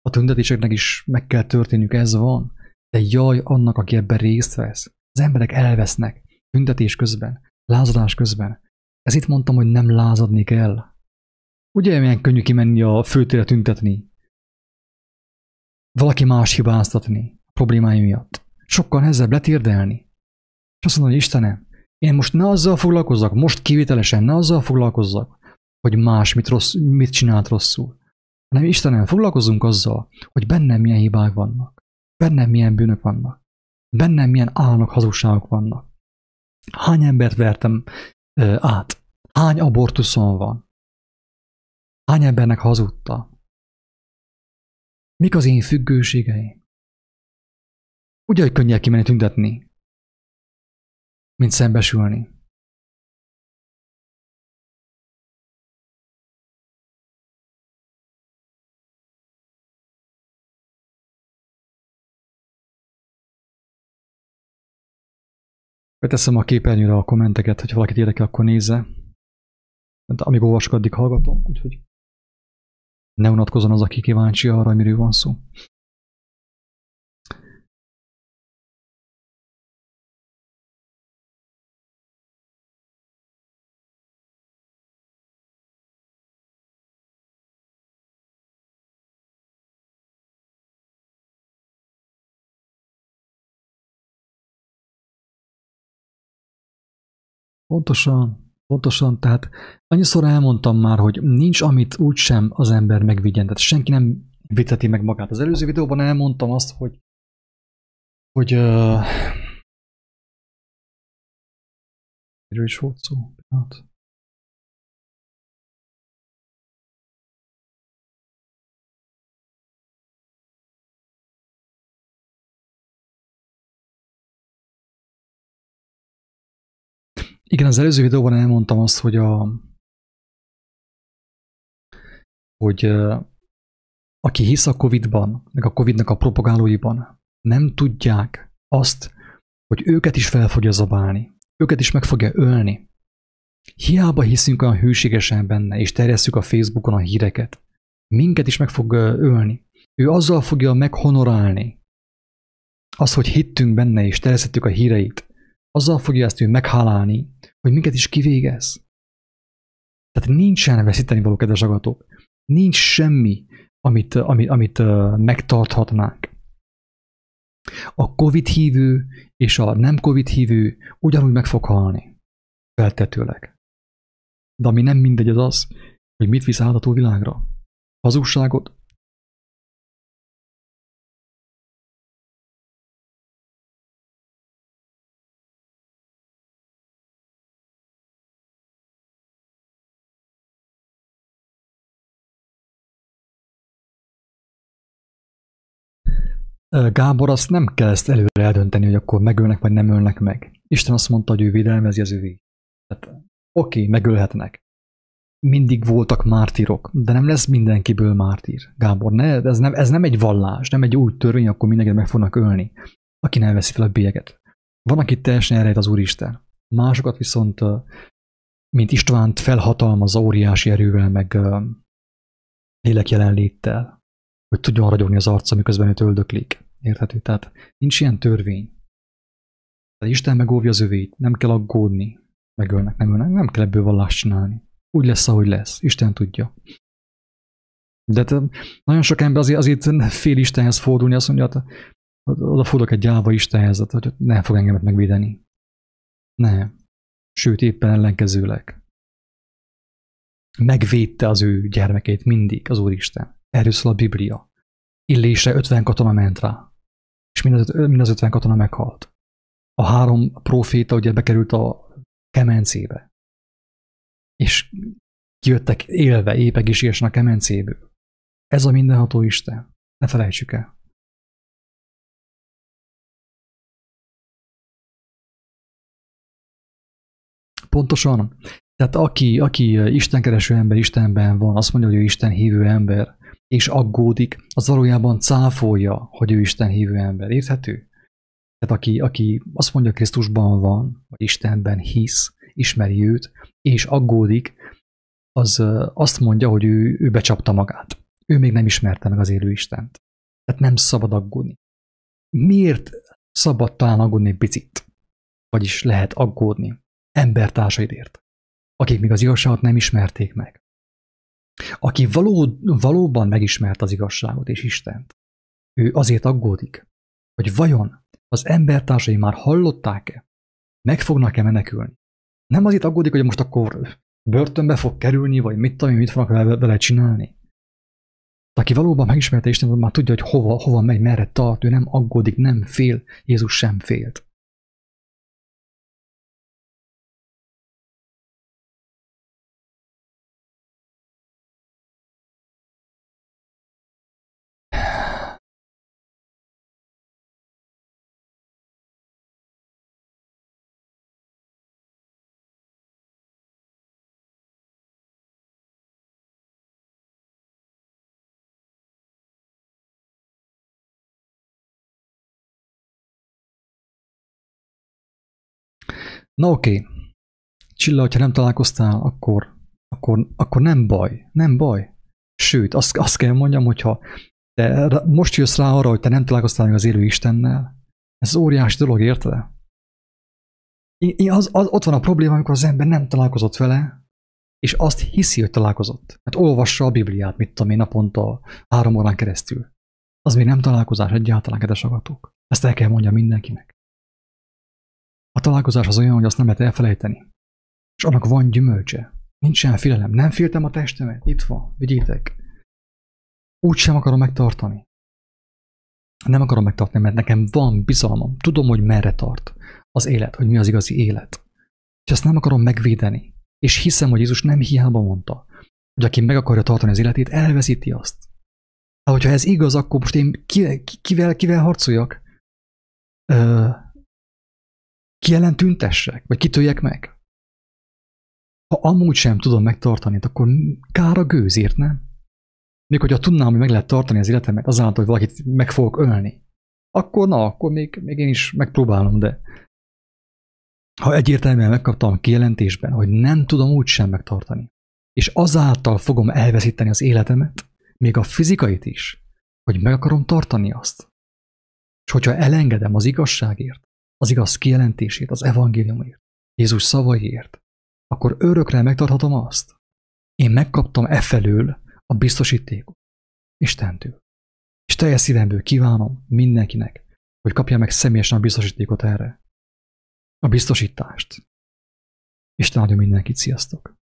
A tüntetéseknek is meg kell történniük, ez van. De jaj annak, aki ebben részt vesz. Az emberek elvesznek tüntetés közben, lázadás közben. Ez itt mondtam, hogy nem lázadni kell. Ugye milyen könnyű kimenni a főtére tüntetni? Valaki más hibáztatni a problémái miatt. Sokkal nehezebb letérdelni. És azt mondod, hogy Istenem, én most ne azzal foglalkozzak, most kivételesen ne azzal foglalkozzak, hogy más mit, rossz, mit csinált rosszul. Hanem Istenem, foglalkozunk azzal, hogy bennem milyen hibák vannak. Bennem milyen bűnök vannak. Bennem milyen álnok hazugságok vannak. Hány embert vertem ö, át? Hány abortuszon van? Hány embernek hazudta? Mik az én függőségeim? Ugye, hogy könnyebb kimenni tüntetni, mint szembesülni. Beteszem a képernyőre a kommenteket, hogy valakit érdekel, akkor nézze. De amíg olvasok, addig hallgatom, úgyhogy ne unatkozzon az, aki kíváncsi arra, miről van szó. Pontosan, pontosan, tehát annyiszor elmondtam már, hogy nincs, amit úgysem az ember megvigyen, tehát senki nem viteti meg magát. Az előző videóban elmondtam azt, hogy hogy uh, miről is volt szó? Hát. Igen, az előző videóban elmondtam azt, hogy a hogy aki hisz a Covid-ban, meg a Covid-nak a propagálóiban, nem tudják azt, hogy őket is fel fogja zabálni, őket is meg fogja ölni. Hiába hiszünk olyan hűségesen benne, és terjesszük a Facebookon a híreket, minket is meg fog ölni. Ő azzal fogja meghonorálni azt, hogy hittünk benne, és terjesztettük a híreit, azzal fogja ezt ő meghálálni, hogy minket is kivégez. Tehát nincsen veszíteni való, kedves agatok. Nincs semmi, amit, amit, amit megtarthatnánk. A Covid hívő és a nem Covid hívő ugyanúgy meg fog halni. Feltetőleg. De ami nem mindegy az az, hogy mit visz át a túlvilágra. Hazugságot, Gábor, azt nem kell ezt előre eldönteni, hogy akkor megölnek, vagy nem ölnek meg. Isten azt mondta, hogy ő védelmezi az övé. Tehát, oké, megölhetnek. Mindig voltak mártírok, de nem lesz mindenkiből mártír. Gábor, ne, ez nem, ez nem egy vallás, nem egy új törvény, akkor mindenkit meg fognak ölni, aki nem veszi fel a bélyeget. Van, aki teljesen elrejt az Úristen. Másokat viszont, mint Istvánt felhatalmaz óriási erővel, meg lélek jelenléttel, hogy tudjon ragyogni az arca, miközben őt öldöklik. Érthető? Tehát nincs ilyen törvény. Tehát Isten megóvja az övét, nem kell aggódni. Megölnek, nem ölnek, nem kell ebből vallást csinálni. Úgy lesz, ahogy lesz. Isten tudja. De te, nagyon sok ember azért, azért fél Istenhez fordulni, azt mondja, hogy oda fordulok egy gyáva Istenhez, hogy nem fog engemet megvédeni. Nem. Sőt, éppen ellenkezőleg. Megvédte az ő gyermekét mindig az Úristen. Erről szól a Biblia. Illésre 50 katona ment rá, és mind az, mind az 50 katona meghalt. A három proféta ugye bekerült a kemencébe, és kijöttek élve, épp egészségesen a kemencéből. Ez a mindenható Isten. Ne felejtsük el. Pontosan. Tehát aki, aki istenkereső ember, Istenben van, azt mondja, hogy ő Isten hívő ember, és aggódik, az valójában cáfolja, hogy ő Isten hívő ember. Érthető? Tehát aki, aki azt mondja, Krisztusban van, vagy Istenben hisz, ismeri őt, és aggódik, az azt mondja, hogy ő, ő becsapta magát. Ő még nem ismerte meg az élő Istent. Tehát nem szabad aggódni. Miért szabad talán aggódni picit? Vagyis lehet aggódni embertársaidért, akik még az igazságot nem ismerték meg. Aki való, valóban megismert az igazságot és Istent, ő azért aggódik, hogy vajon az embertársai már hallották-e, meg fognak-e menekülni. Nem azért aggódik, hogy most akkor börtönbe fog kerülni, vagy mit tudom, mit fognak vele, csinálni. Aki valóban megismerte Istent, már tudja, hogy hova, hova megy, merre tart, ő nem aggódik, nem fél, Jézus sem félt. Na oké, okay. Csilla, hogyha nem találkoztál, akkor, akkor, akkor nem baj, nem baj. Sőt, azt, azt kell mondjam, hogyha te most jössz rá arra, hogy te nem találkoztál még az élő Istennel, ez óriási dolog, érted? Az, az, ott van a probléma, amikor az ember nem találkozott vele, és azt hiszi, hogy találkozott. Mert olvassa a Bibliát, mit tudom én, naponta három órán keresztül. Az még nem találkozás egyáltalán, kedves agatók. Ezt el kell mondja mindenkinek. A találkozás az olyan, hogy azt nem lehet elfelejteni. És annak van gyümölcse. Nincsen félelem. Nem féltem a testemet. Itt van. Vigyétek. Úgy sem akarom megtartani. Nem akarom megtartani, mert nekem van bizalmam. Tudom, hogy merre tart az élet, hogy mi az igazi élet. És ezt nem akarom megvédeni. És hiszem, hogy Jézus nem hiába mondta, hogy aki meg akarja tartani az életét, elveszíti azt. Ha hogyha ez igaz, akkor most én kivel, kivel harcoljak? Ö, ki ellen tüntessek, vagy kitöljek meg? Ha amúgy sem tudom megtartani, akkor kár a gőzért, nem? Még hogyha tudnám, hogy meg lehet tartani az életemet azáltal, hogy valakit meg fogok ölni, akkor na, akkor még, még én is megpróbálom, de ha egyértelműen megkaptam kijelentésben, hogy nem tudom úgy sem megtartani, és azáltal fogom elveszíteni az életemet, még a fizikait is, hogy meg akarom tartani azt. És hogyha elengedem az igazságért, az igaz kijelentését, az evangéliumért, Jézus szavaiért, akkor örökre megtarthatom azt. Én megkaptam e felől a biztosítékot Istentől. És teljes szívemből kívánom mindenkinek, hogy kapja meg személyesen a biztosítékot erre. A biztosítást. Isten adja mindenkit, sziasztok!